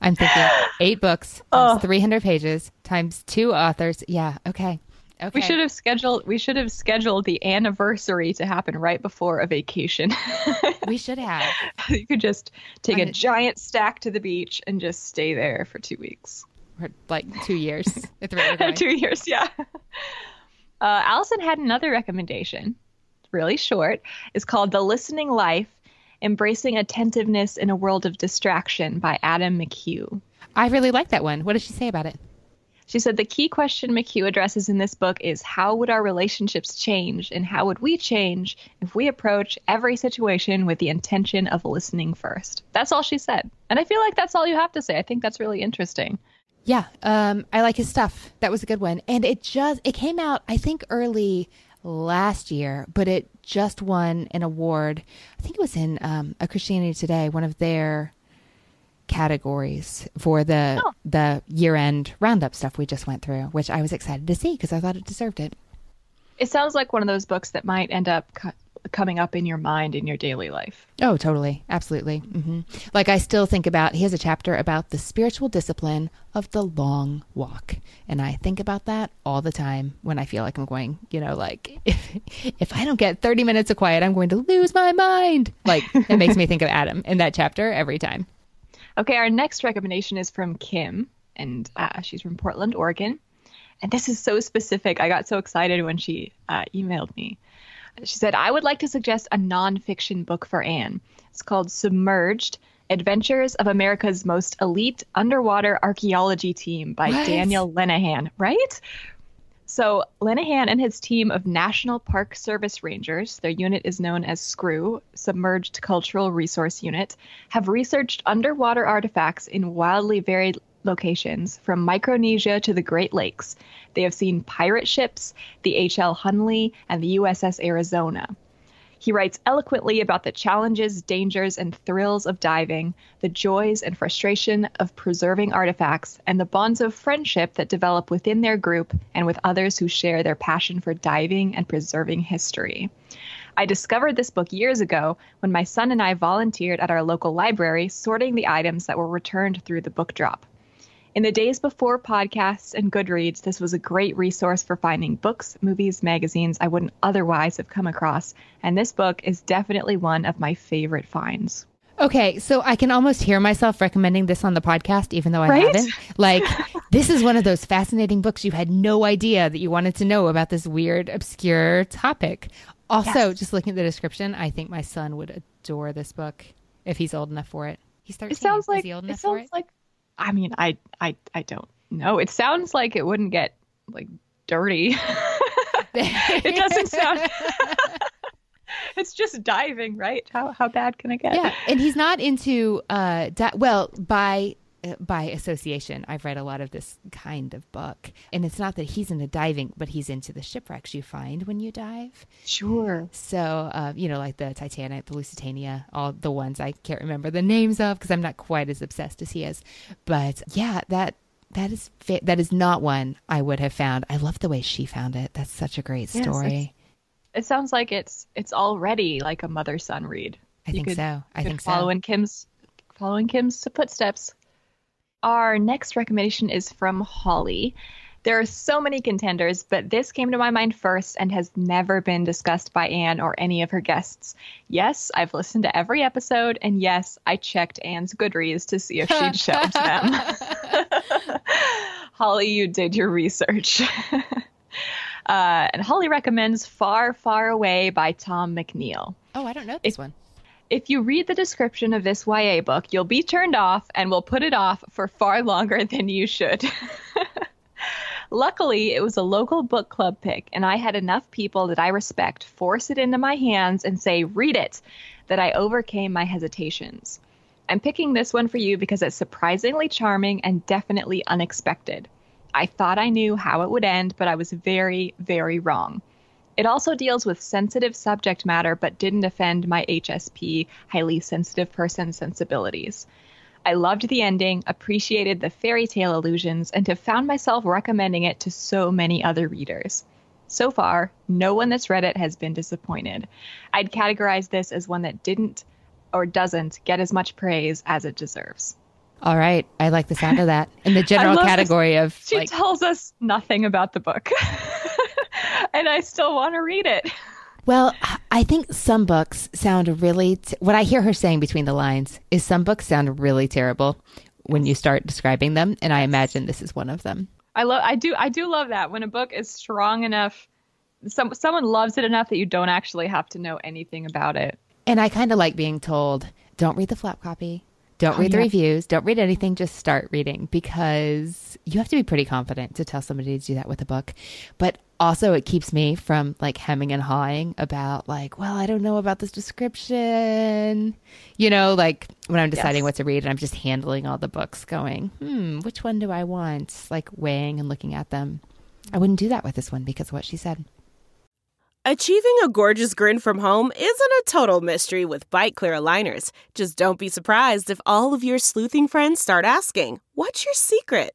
I'm thinking eight books oh. 300 pages times two authors. Yeah, okay. Okay. We should have scheduled we should have scheduled the anniversary to happen right before a vacation. we should have. You could just take a giant stack to the beach and just stay there for 2 weeks or like two years. two years, yeah. Uh, Allison had another recommendation, It's really short. It's called The Listening Life Embracing Attentiveness in a World of Distraction by Adam McHugh. I really like that one. What does she say about it? She said the key question McHugh addresses in this book is how would our relationships change and how would we change if we approach every situation with the intention of listening first? That's all she said. And I feel like that's all you have to say. I think that's really interesting. Yeah, um, I like his stuff. That was a good one, and it just it came out I think early last year, but it just won an award. I think it was in um, a Christianity Today, one of their categories for the Oh. the year end roundup stuff we just went through, which I was excited to see because I thought it deserved it. It sounds like one of those books that might end up coming up in your mind in your daily life. Oh, totally. Absolutely. hmm Like, I still think about, he has a chapter about the spiritual discipline of the long walk. And I think about that all the time when I feel like I'm going, you know, like, if, if I don't get 30 minutes of quiet, I'm going to lose my mind. Like, it makes me think of Adam in that chapter every time. Okay, our next recommendation is from Kim, and uh, she's from Portland, Oregon. And this is so specific. I got so excited when she uh, emailed me. She said, I would like to suggest a nonfiction book for Anne. It's called Submerged Adventures of America's Most Elite Underwater Archaeology Team by What? Daniel Lenihan, right? So, Lenihan and his team of National Park Service Rangers, their unit is known as SCRU, Submerged Cultural Resource Unit, have researched underwater artifacts in wildly varied locations from Micronesia to the Great Lakes. They have seen pirate ships, the H.L. Hunley, and the USS Arizona. He writes eloquently about the challenges, dangers, and thrills of diving, the joys and frustration of preserving artifacts, and the bonds of friendship that develop within their group and with others who share their passion for diving and preserving history. I discovered this book years ago when my son and I volunteered at our local library sorting the items that were returned through the book drop. In the days before podcasts and Goodreads, this was a great resource for finding books, movies, magazines I wouldn't otherwise have come across, and this book is definitely one of my favorite finds. Okay, so I can almost hear myself recommending this on the podcast, even though I Right? haven't. Like, this is one of those fascinating books you had no idea that you wanted to know about this weird, obscure topic. Also, Yes. just looking at the description, I think my son would adore this book if he's old enough for it. He's 13. It sounds Is like he old it enough for sounds it? like I mean, I I I don't know. It sounds like it wouldn't get like dirty. it doesn't sound It's just diving, right? How how bad can it get? yeah, and he's not into uh di- well by by association. I've read a lot of this kind of book, and it's not that he's into diving, but he's into the shipwrecks you find when you dive. Sure. So, uh, you know, like the Titanic, the Lusitania, all the ones I can't remember the names of because I'm not quite as obsessed as he is. But yeah, that that is fa- that is not one I would have found. I love the way she found it. That's such a great story. Yes. It sounds like it's it's already like a mother son read. I You think could- so. I think so. follow in Kim's following Kim's footsteps. Our next recommendation is from Holly. There are so many contenders, but this came to my mind first and has never been discussed by Anne or any of her guests. Yes, I've listened to every episode, and yes, I checked Anne's Goodreads to see if she'd shelved them. Holly, you did your research. uh, and Holly recommends Far, Far Away by Tom McNeal. Oh, I don't know this one. If you read the description of this YA book, you'll be turned off and will put it off for far longer than you should. Luckily, it was a local book club pick, and I had enough people that I respect force it into my hands and say, read it, that I overcame my hesitations. I'm picking this one for you because it's surprisingly charming and definitely unexpected. I thought I knew how it would end, but I was very, very wrong. It also deals with sensitive subject matter, but didn't offend my HSP, highly sensitive person sensibilities. I loved the ending, appreciated the fairy tale illusions, and have found myself recommending it to so many other readers. So far, no one that's read it has been disappointed. I'd categorize this as one that didn't or doesn't get as much praise as it deserves. All right. I like the sound of that. In the general love this. category of She like, tells us nothing about the book. and I still want to read it. Well, I think some books sound really. T- what I hear her saying between the lines is some books sound really terrible when you start describing them, and I imagine this is one of them. I love I do I do love that when a book is strong enough some someone loves it enough that you don't actually have to know anything about it. And I kind of like being told, don't read the flap copy, don't Oh, read the yeah. reviews, don't read anything, just start reading because you have to be pretty confident to tell somebody to do that with a book. But also it keeps me from like hemming and hawing about like, well, I don't know about this description. You know, like when I'm deciding Yes. what to read and I'm just handling all the books going, hmm, which one do I want? Like weighing and looking at them. I wouldn't do that with this one because of what she said. Achieving a gorgeous grin from home isn't a total mystery with Byte Clear aligners. Just don't be surprised if all of your sleuthing friends start asking, What's your secret?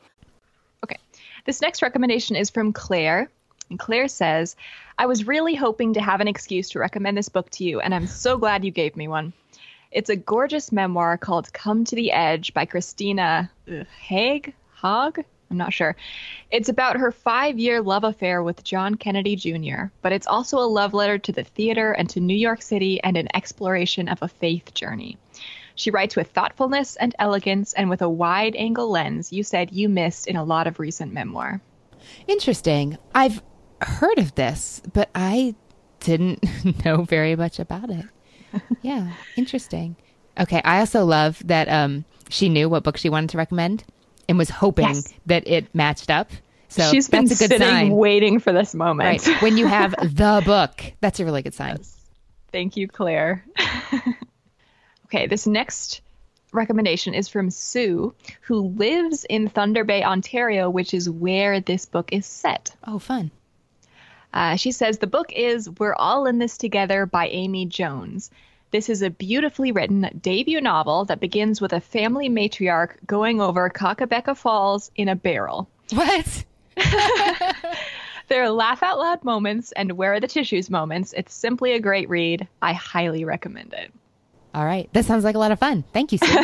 This next recommendation is from Claire. And Claire says, I was really hoping to have an excuse to recommend this book to you, and I'm so glad you gave me one. It's a gorgeous memoir called Come to the Edge by Christina Haig? Hogg? I'm not sure. It's about her five year love affair with John Kennedy Jr., but it's also a love letter to the theater and to New York City and an exploration of a faith journey. She writes with thoughtfulness and elegance and with a wide angle lens you said you missed in a lot of recent memoir. Interesting. I've heard of this, but I didn't know very much about it. Yeah, interesting. Okay, I also love that um, she knew what book she wanted to recommend and was hoping Yes. that it matched up. So She's been that's a good sitting sign. waiting for this moment. Right. when you have the book, that's a really good sign. Thank you, Claire. Okay, this next recommendation is from Sue, who lives in Thunder Bay, Ontario, which is where this book is set. Oh, fun. Uh, she says the book is We're All in This Together by Amy Jones. This is a beautifully written debut novel that begins with a family matriarch going over Kakabeka Falls in a barrel. What? There are laugh out loud moments and where are the tissues moments. It's simply a great read. I highly recommend it. All right. That sounds like a lot of fun. Thank you, Sue.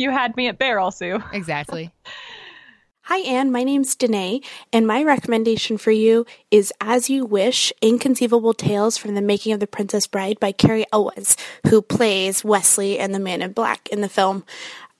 You had me at barrel, Sue. exactly. Hi, Anne. My name's Danae, and my recommendation for you is As You Wish Inconceivable Tales from the Making of the Princess Bride by Cary Elwes, who plays Westley and the Man in Black in the film.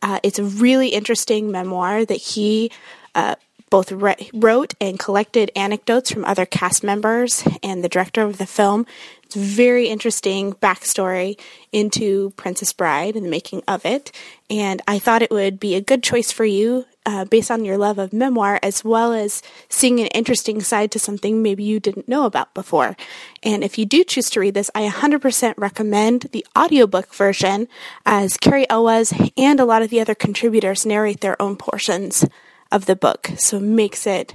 Uh, it's a really interesting memoir that he uh, both re- wrote and collected anecdotes from other cast members and the director of the film. It's very interesting backstory into Princess Bride and the making of it. And I thought it would be a good choice for you uh, based on your love of memoir, as well as seeing an interesting side to something maybe you didn't know about before. And if you do choose to read this, I 100% recommend the audiobook version, as Cary Elwes and a lot of the other contributors narrate their own portions of the book. So it makes it,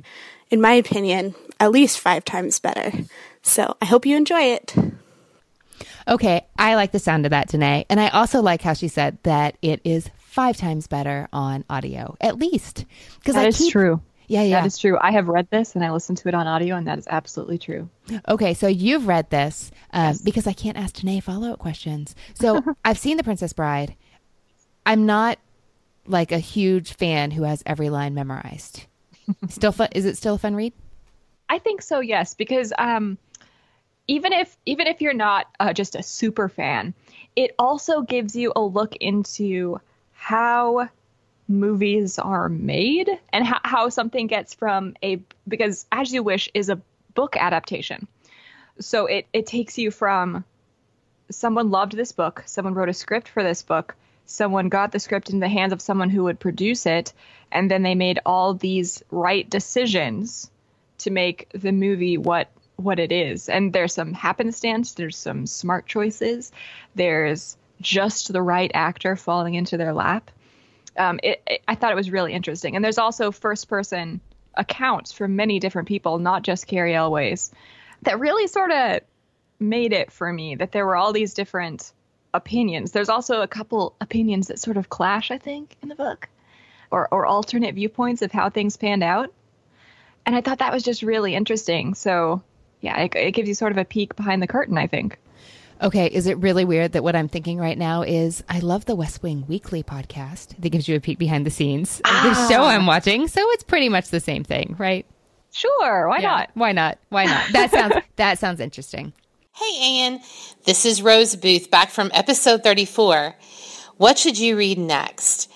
in my opinion, at least five times better. So I hope you enjoy it. Okay, I like the sound of that, Danae. And I also like how she said that it is five times better on audio, at least. Because That I is keep, true. Yeah, yeah. That is true. I have read this and I listened to it on audio, and that is absolutely true. Okay, so you've read this um, because I can't ask Danae follow up questions. So I've seen The Princess Bride. I'm not like a huge fan who has every line memorized. Still fun? Is it still a fun read? I think so, yes, because um, even if even if you're not uh, just a super fan, it also gives you a look into how movies are made and how, how something gets from a because As You Wish is a book adaptation, so it it takes you from someone loved this book, someone wrote a script for this book, someone got the script in the hands of someone who would produce it, and then they made all these right decisions to make the movie what what it is. And there's some happenstance, there's some smart choices, there's just the right actor falling into their lap. Um, it, it, I thought it was really interesting. And there's also first person accounts from many different people, not just Cary Elwes, that really sort of made it for me that there were all these different opinions. There's also a couple opinions that sort of clash, I think, in the book, or, or alternate viewpoints of how things panned out. And I thought that was just really interesting. So, yeah, it, it gives you sort of a peek behind the curtain, I think. Okay, is it really weird that what I'm thinking right now is I love the West Wing Weekly podcast that gives you a peek behind the scenes of the ah. show I'm watching. So it's pretty much the same thing, right? Sure, why Yeah. not? Why not? Why not? That sounds that sounds interesting. Hey, Anne. This is Rose Booth back from episode 34. What should you read next?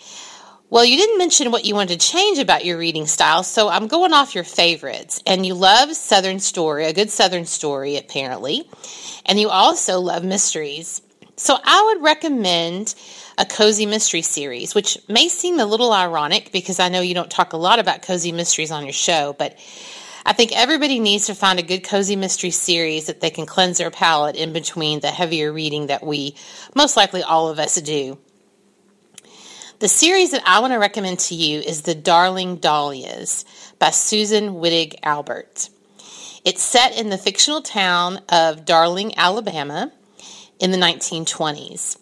Well, you didn't mention what you wanted to change about your reading style, so I'm going off your favorites. And you love Southern story, a good Southern story, apparently. And you also love mysteries. So I would recommend a cozy mystery series, which may seem a little ironic because I know you don't talk a lot about cozy mysteries on your show, but I think everybody needs to find a good cozy mystery series that they can cleanse their palate in between the heavier reading that we most likely all of us do. The series that I want to recommend to you is The Darling Dahlias by Susan Wittig Albert. It's set in the fictional town of Darling, Alabama in the 1920s.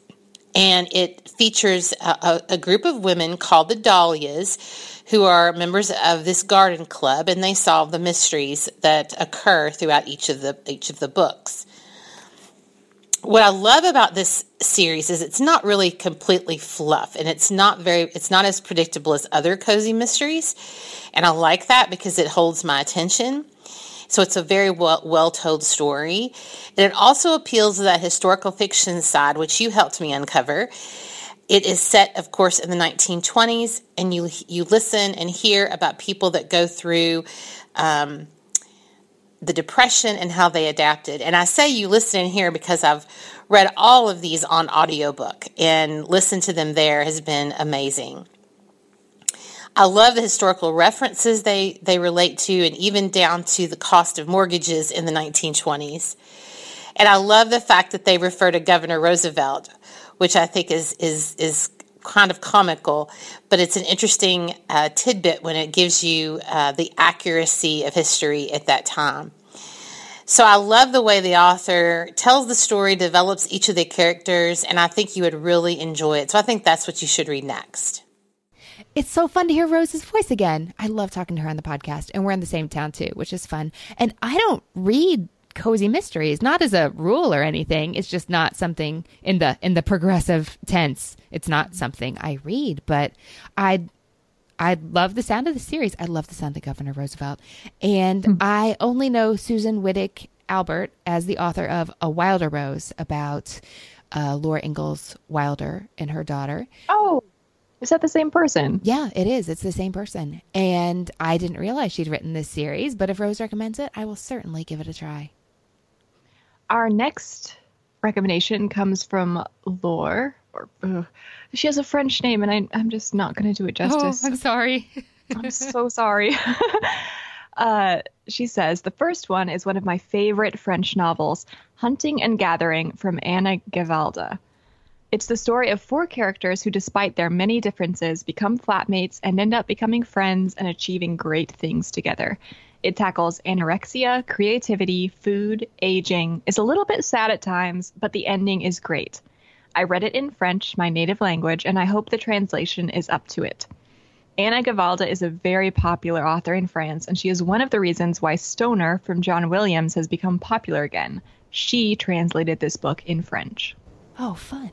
And it features a, a, group of women called the Dahlias who are members of this garden club and they solve the mysteries that occur throughout each of the each of the books what I love about this series is it's not really completely fluff and it's not very it's not as predictable as other cozy mysteries and I like that because it holds my attention. So it's a very well, well told story. And it also appeals to that historical fiction side which you helped me uncover. It is set of course in the 1920s and you you listen and hear about people that go through um, the depression and how they adapted. And I say you listen in here because I've read all of these on audiobook and listened to them there has been amazing. I love the historical references they, they relate to and even down to the cost of mortgages in the 1920s. And I love the fact that they refer to Governor Roosevelt, which I think is is is kind of comical, but it's an interesting uh, tidbit when it gives you uh, the accuracy of history at that time. So I love the way the author tells the story, develops each of the characters, and I think you would really enjoy it. So I think that's what you should read next. It's so fun to hear Rose's voice again. I love talking to her on the podcast, and we're in the same town too, which is fun. And I don't read cozy mysteries, not as a rule or anything. It's just not something in the in the progressive tense. It's not something I read, but I I love the sound of the series. I love the sound of Governor Roosevelt. And mm. I only know Susan Wittig Albert as the author of A Wilder Rose about uh, Laura Ingalls Wilder and her daughter. Oh, is that the same person? Yeah, it is. It's the same person. And I didn't realize she'd written this series, but if Rose recommends it, I will certainly give it a try. Our next recommendation comes from Lore. Or, she has a French name, and I, am just not going to do it justice. Oh, I'm sorry. I'm so sorry. uh, she says the first one is one of my favorite French novels, Hunting and Gathering from Anna Gavalda. It's the story of four characters who, despite their many differences, become flatmates and end up becoming friends and achieving great things together. It tackles anorexia, creativity, food, aging, It's a little bit sad at times, but the ending is great. I read it in French, my native language, and I hope the translation is up to it. Anna Gavalda is a very popular author in France, and she is one of the reasons why Stoner from John Williams has become popular again. She translated this book in French. Oh, fun.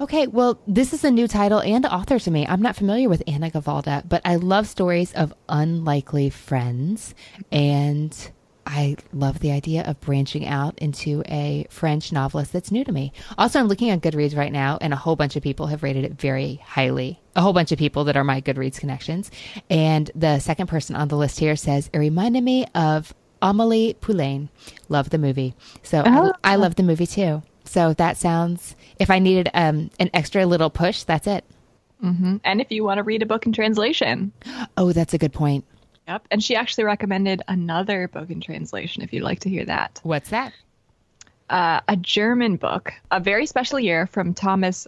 Okay, well, this is a new title and author to me. I'm not familiar with Anna Gavalda, but I love stories of unlikely friends and I love the idea of branching out into a French novelist that's new to me. Also, I'm looking at Goodreads right now, and a whole bunch of people have rated it very highly. A whole bunch of people that are my Goodreads connections. And the second person on the list here says, It reminded me of Amelie Poulain. Love the movie. So oh. I, I, love the movie too. So that sounds, if I needed um, an extra little push, that's it. Mm-hmm. And if you want to read a book in translation. Oh, that's a good point. Yep. And she actually recommended another book in translation if you'd like to hear that. What's that? Uh, a German book, A Very Special Year from Thomas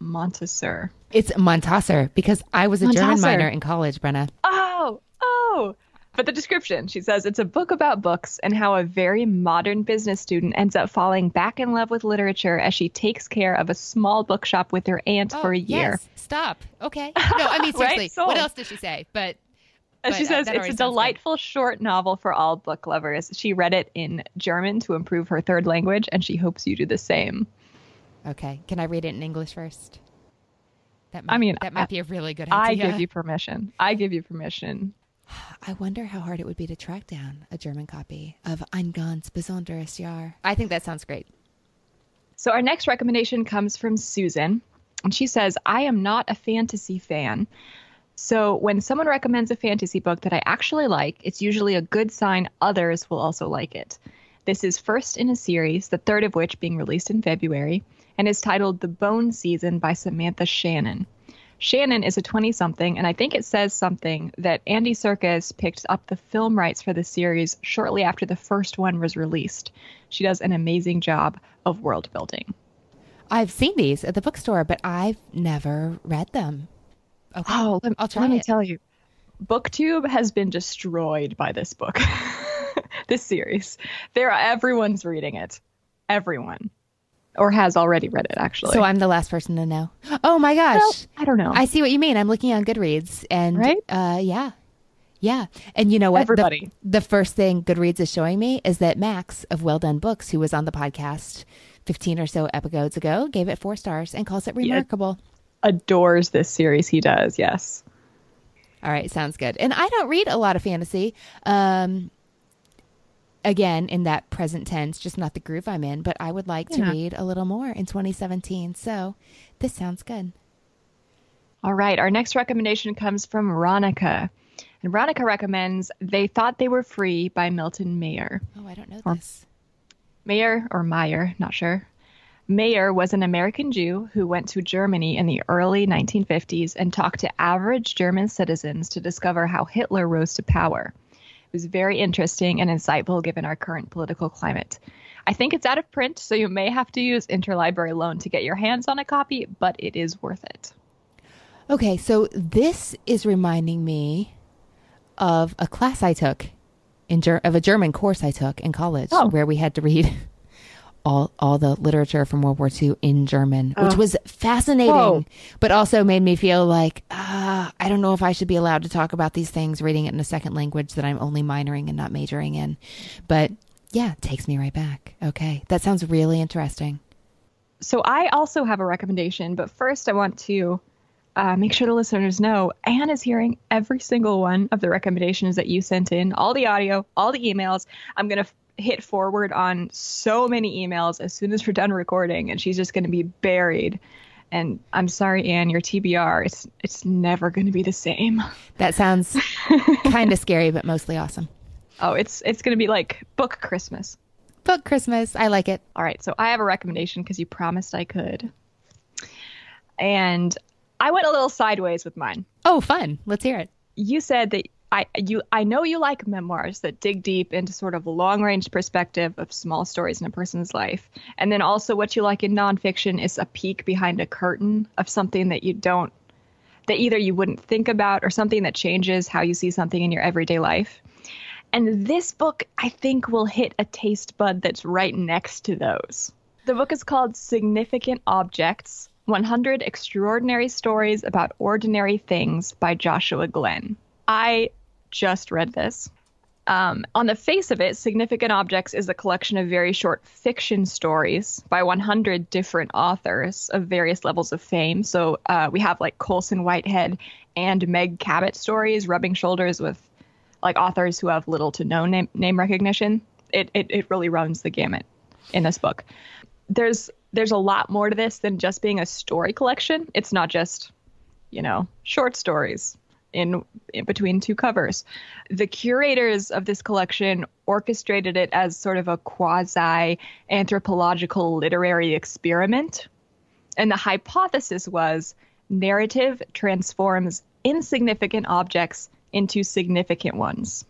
Montasser. It's Montasser because I was a. German minor in college, Brenna. Oh, oh. But the description, she says it's a book about books and how a very modern business student ends up falling back in love with literature as she takes care of a small bookshop with her aunt oh, for a year. Yes. Stop. Okay. No, I mean seriously. right? What else did she say? But and she uh, says it's a delightful good. short novel for all book lovers. She read it in German to improve her third language, and she hopes you do the same. Okay. Can I read it in English first? That might, I mean, that might be a really good idea. I give you permission. I give you permission. I wonder how hard it would be to track down a German copy of Ein ganz besonderes Jahr. I think that sounds great. So our next recommendation comes from Susan, and she says, "I am not a fantasy fan." So when someone recommends a fantasy book that I actually like, it's usually a good sign others will also like it. This is first in a series, the third of which being released in February, and is titled The Bone Season by Samantha Shannon. Shannon is a 20 something, and I think it says something that Andy Serkis picked up the film rights for the series shortly after the first one was released. She does an amazing job of world building. I've seen these at the bookstore, but I've never read them. Okay. Oh, let, I'll try let me tell you. Booktube has been destroyed by this book, this series. There, everyone's reading it. Everyone or has already read it actually. So I'm the last person to know. Oh my gosh. Well, I don't know. I see what you mean. I'm looking on Goodreads and right? uh yeah. Yeah. And you know what? Everybody. The, the, first thing Goodreads is showing me is that Max of Well Done Books, who was on the podcast 15 or so episodes ago, gave it four stars and calls it remarkable. adores this series. He does. Yes. All right. Sounds good. And I don't read a lot of fantasy. Um, again in that present tense, just not the groove I'm in, but I would like yeah. to read a little more in 2017. So this sounds good. All right. Our next recommendation comes from Ronica. And Ronica recommends They Thought They Were Free by Milton Mayer. Oh, I don't know or this. Mayer or Meyer, not sure. Mayer was an American Jew who went to Germany in the early 1950s and talked to average German citizens to discover how Hitler rose to power was very interesting and insightful given our current political climate. I think it's out of print, so you may have to use interlibrary loan to get your hands on a copy, but it is worth it. Okay, so this is reminding me of a class I took in Ger- of a German course I took in college oh. where we had to read all all the literature from World War II in German, which oh. was fascinating, Whoa. but also made me feel like uh, I don't know if I should be allowed to talk about these things reading it in a second language that I'm only minoring and not majoring in. But yeah, takes me right back. Okay, that sounds really interesting. So I also have a recommendation, but first I want to uh, make sure the listeners know Anne is hearing every single one of the recommendations that you sent in, all the audio, all the emails. I'm going to hit forward on so many emails as soon as we're done recording, and she's just going to be buried. And I'm sorry, Anne, your TBR, it's it's never going to be the same. That sounds kind of scary, but mostly awesome. Oh, it's it's going to be like book Christmas. Book Christmas. I like it. All right, so I have a recommendation because you promised I could. And I went a little sideways with mine. Oh, fun. Let's hear it. You said that I you I know you like memoirs that dig deep into sort of a long range perspective of small stories in a person's life. And then also what you like in nonfiction is a peek behind a curtain of something that you don't that either you wouldn't think about or something that changes how you see something in your everyday life. And this book I think will hit a taste bud that's right next to those. The book is called Significant Objects 100 Extraordinary Stories About Ordinary Things by Joshua Glenn. I just read this. Um, on the face of it, Significant Objects is a collection of very short fiction stories by 100 different authors of various levels of fame. So uh, we have like Colson Whitehead and Meg Cabot stories rubbing shoulders with like authors who have little to no name, name recognition. It, it, it really runs the gamut in this book. There's there's a lot more to this than just being a story collection. It's not just, you know, short stories in, in between two covers. The curators of this collection orchestrated it as sort of a quasi anthropological literary experiment. And the hypothesis was narrative transforms insignificant objects into significant ones.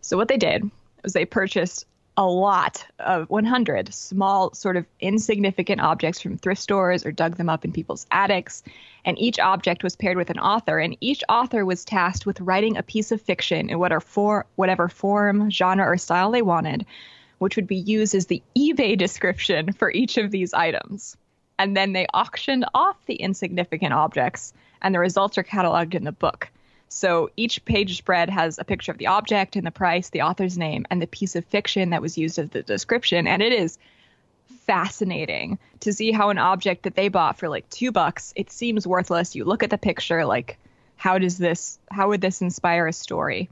So, what they did was they purchased a lot of 100 small, sort of insignificant objects from thrift stores or dug them up in people's attics. And each object was paired with an author, and each author was tasked with writing a piece of fiction in whatever, for, whatever form, genre, or style they wanted, which would be used as the eBay description for each of these items. And then they auctioned off the insignificant objects, and the results are cataloged in the book. So each page spread has a picture of the object and the price, the author's name, and the piece of fiction that was used as the description. And it is fascinating to see how an object that they bought for like two bucks, it seems worthless. You look at the picture, like, how does this, how would this inspire a story?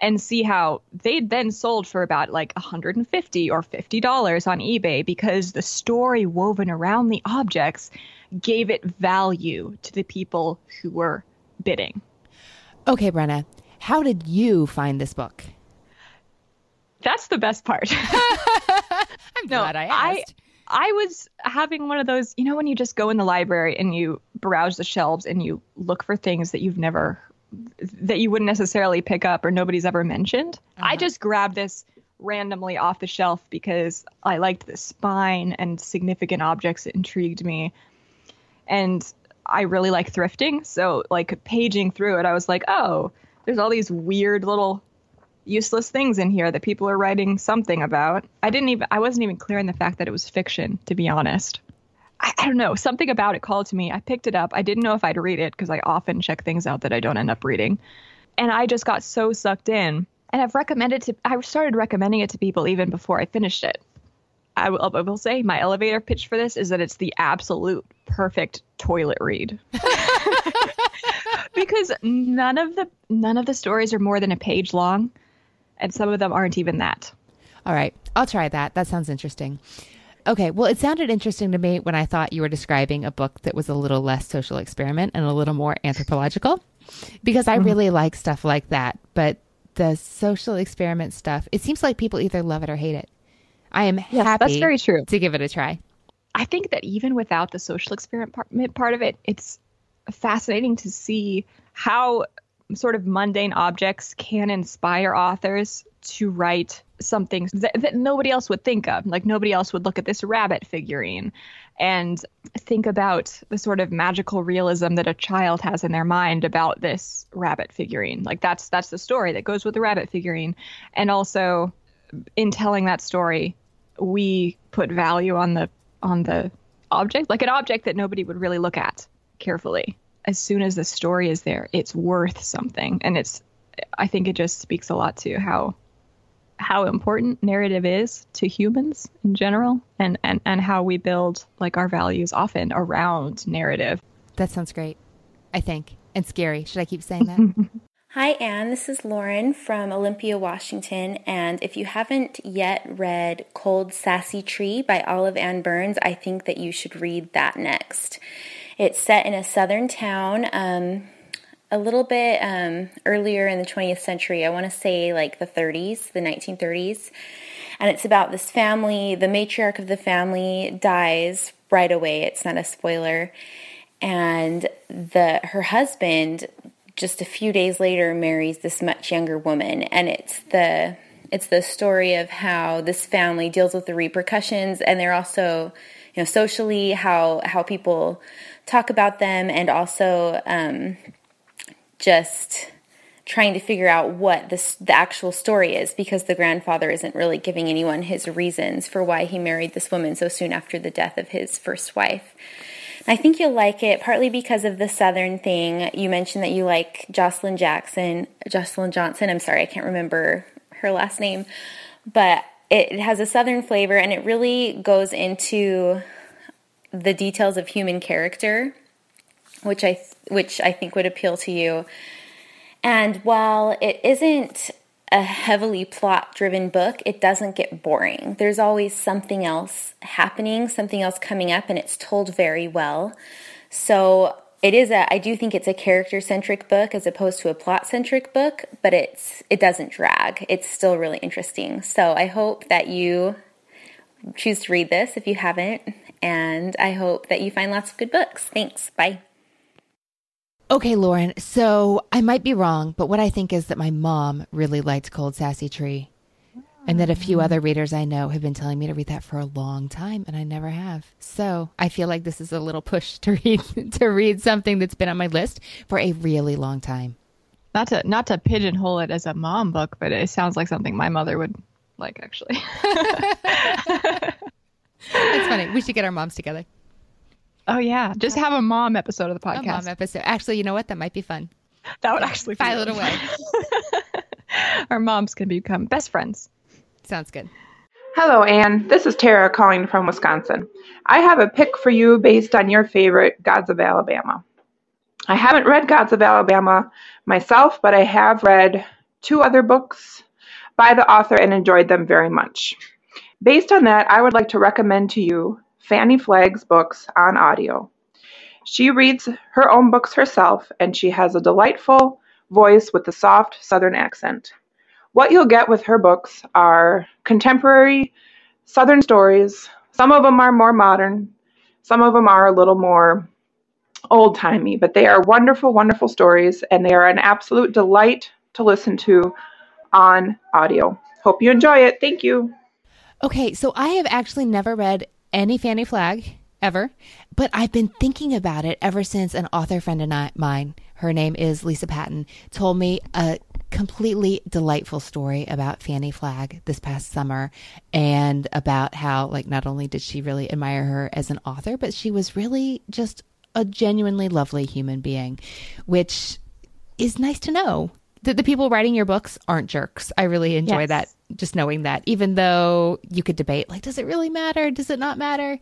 and see how they'd then sold for about like 150 or 50 dollars on eBay because the story woven around the objects gave it value to the people who were bidding. Okay, Brenna, how did you find this book? That's the best part. I'm No, glad I I- asked. I was having one of those, you know, when you just go in the library and you browse the shelves and you look for things that you've never, that you wouldn't necessarily pick up or nobody's ever mentioned. I uh-huh. just grabbed this randomly off the shelf because I liked the spine and significant objects that intrigued me. And I really like thrifting. So, like, paging through it, I was like, oh, there's all these weird little useless things in here that people are writing something about. I didn't even I wasn't even clear on the fact that it was fiction, to be honest. I, I don't know. Something about it called to me. I picked it up. I didn't know if I'd read it because I often check things out that I don't end up reading. And I just got so sucked in. And I've recommended to I started recommending it to people even before I finished it. I will, I will say my elevator pitch for this is that it's the absolute perfect toilet read. because none of the none of the stories are more than a page long and some of them aren't even that. All right, I'll try that. That sounds interesting. Okay, well, it sounded interesting to me when I thought you were describing a book that was a little less social experiment and a little more anthropological, because I mm-hmm. really like stuff like that. But the social experiment stuff, it seems like people either love it or hate it. I am Yes, happy that's very true. to give it a try. I think that even without the social experiment part, of it, it's fascinating to see how sort of mundane objects can inspire authors to write something that, that nobody else would think of. Like nobody else would look at this rabbit figurine and think about the sort of magical realism that a child has in their mind about this rabbit figurine. Like that's that's the story that goes with the rabbit figurine. And also in telling that story, we put value on the on the object, like an object that nobody would really look at carefully. As soon as the story is there, it's worth something, and it's. I think it just speaks a lot to how how important narrative is to humans in general, and and and how we build like our values often around narrative. That sounds great. I think and scary. Should I keep saying that? Hi, Anne. This is Lauren from Olympia, Washington. And if you haven't yet read Cold Sassy Tree by Olive Ann Burns, I think that you should read that next. It's set in a southern town, um, a little bit um, earlier in the 20th century. I want to say like the 30s, the 1930s. And it's about this family. The matriarch of the family dies right away. It's not a spoiler. And the her husband just a few days later marries this much younger woman and it's the it's the story of how this family deals with the repercussions and they're also you know socially how how people talk about them and also um, just trying to figure out what this, the actual story is because the grandfather isn't really giving anyone his reasons for why he married this woman so soon after the death of his first wife. I think you'll like it partly because of the southern thing. You mentioned that you like Joshilyn Jackson, Jocelyn Johnson. I'm sorry, I can't remember her last name, but it has a southern flavor and it really goes into the details of human character, which I which I think would appeal to you. And while it isn't a heavily plot driven book, it doesn't get boring. There's always something else happening, something else coming up, and it's told very well. So it is a I do think it's a character centric book as opposed to a plot centric book, but it's it doesn't drag. It's still really interesting. So I hope that you choose to read this if you haven't, and I hope that you find lots of good books. Thanks. Bye. Okay, Lauren. So I might be wrong, but what I think is that my mom really liked Cold Sassy Tree. And that a few other readers I know have been telling me to read that for a long time, and I never have. So I feel like this is a little push to read to read something that's been on my list for a really long time. Not to not to pigeonhole it as a mom book, but it sounds like something my mother would like actually. That's funny. We should get our moms together. Oh yeah, just have a mom episode of the A podcast. mom episode. Actually, you know what? That might be fun. that would actually File it away. Our moms can become best friends. Sounds good. Hello, Anne. This is Tara calling from Wisconsin. I have a pick for you based on your favorite Gods of Alabama. I haven't read Gods of Alabama myself, but I have read two other books by the author and enjoyed them very much. Based on that, I would like to recommend to you Fannie Flagg's books on audio. She reads her own books herself, and she has a delightful voice with a soft southern accent. What you'll get with her books are contemporary southern stories. Some of them are more modern, some of them are a little more old timey, but they are wonderful, wonderful stories, and they are an absolute delight to listen to on audio. Hope you enjoy it. Thank you. Okay, so I have actually never read any Fannie Flagg ever, but I've been thinking about it ever since an author friend of mine, her name is Lisa Patton, told me a completely delightful story about Fannie Flagg this past summer and about how, like, not only did she really admire her as an author, but she was really just a genuinely lovely human being, which is nice to know that the people writing your books aren't jerks. I really enjoy yes. that, just knowing that, even though you could debate, like, does it really matter? Does it not matter?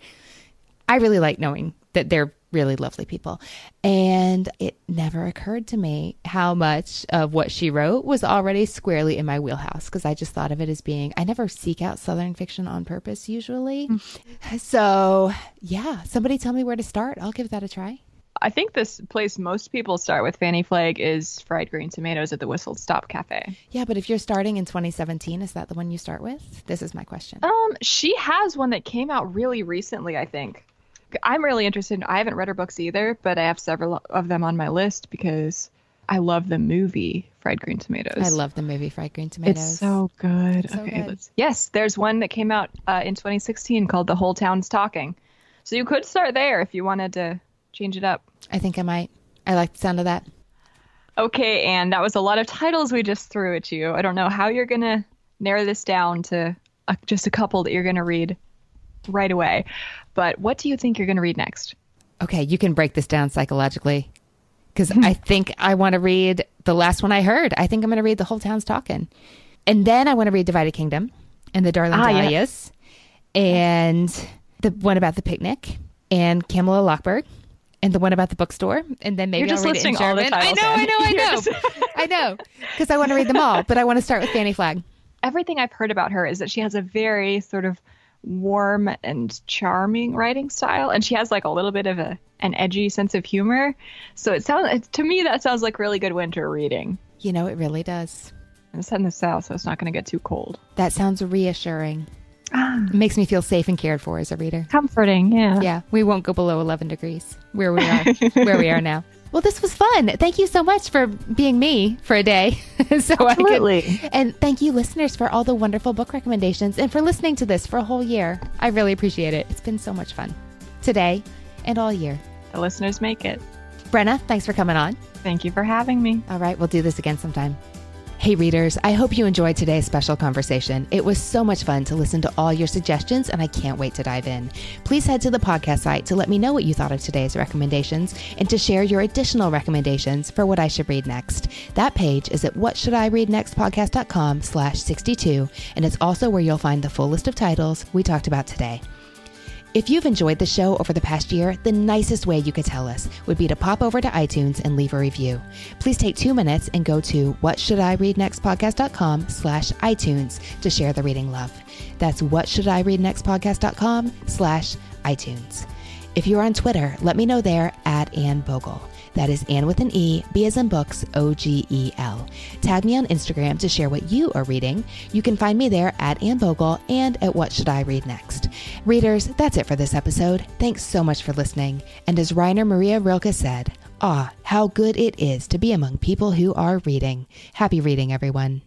I really like knowing that they're really lovely people. And it never occurred to me how much of what she wrote was already squarely in my wheelhouse because I just thought of it as being, I never seek out Southern fiction on purpose usually. Mm. So, yeah, somebody tell me where to start. I'll give that a try. I think this place most people start with Fannie Flagg is fried green tomatoes at the Whistle Stop Cafe. Yeah, but if you're starting in 2017, is that the one you start with? This is my question. Um, she has one that came out really recently, I think. I'm really interested. In, I haven't read her books either, but I have several of them on my list because I love the movie Fried Green Tomatoes. I love the movie Fried Green Tomatoes. It's so good. It's okay, so good. yes, there's one that came out uh, in 2016 called The Whole Town's Talking. So you could start there if you wanted to change it up. I think I might. I like the sound of that. Okay, and that was a lot of titles we just threw at you. I don't know how you're gonna narrow this down to a, just a couple that you're gonna read right away. But what do you think you're going to read next? Okay, you can break this down psychologically because I think I want to read the last one I heard. I think I'm going to read The Whole Town's Talking. And then I want to read Divided Kingdom and The Darling ah, Dahlias yeah. and the one about the picnic and Camilla Läckberg and the one about the bookstore, and then maybe You're I'll read it in German. I know, I know, I know, I know, because I want to read them all. But I want to start with Fannie Flagg. Everything I've heard about her is that she has a very sort of warm and charming writing style and she has like a little bit of a an edgy sense of humor. So it sounds to me that sounds like really good winter reading. You know it really does. It's set in the south so it's not going to get too cold. That sounds reassuring it makes me feel safe and cared for as a reader comforting yeah yeah we won't go below 11 degrees where we are where we are now well, this was fun. Thank you so much for being me for a day. so Absolutely. I could, and thank you, listeners, for all the wonderful book recommendations and for listening to this for a whole year. I really appreciate it. It's been so much fun today and all year. The listeners make it. Brenna, thanks for coming on. Thank you for having me. All right, we'll do this again sometime. Hey, readers, I hope you enjoyed today's special conversation. It was so much fun to listen to all your suggestions, and I can't wait to dive in. Please head to the podcast site to let me know what you thought of today's recommendations and to share your additional recommendations for what I should read next. That page is at whatshouldireadnextpodcast.com slash 62, and it's also where you'll find the full list of titles we talked about today. If you've enjoyed the show over the past year, the nicest way you could tell us would be to pop over to iTunes and leave a review. Please take two minutes and go to whatshouldireadnextpodcast.com slash iTunes to share the reading love. That's whatshouldireadnextpodcast.com slash iTunes. If you're on Twitter, let me know there at Anne Bogel. That is Anne with an E, B as in books, O G E L. Tag me on Instagram to share what you are reading. You can find me there at Anne Bogel and at What Should I Read Next. Readers, that's it for this episode. Thanks so much for listening. And as Rainer Maria Rilke said, ah, how good it is to be among people who are reading. Happy reading, everyone.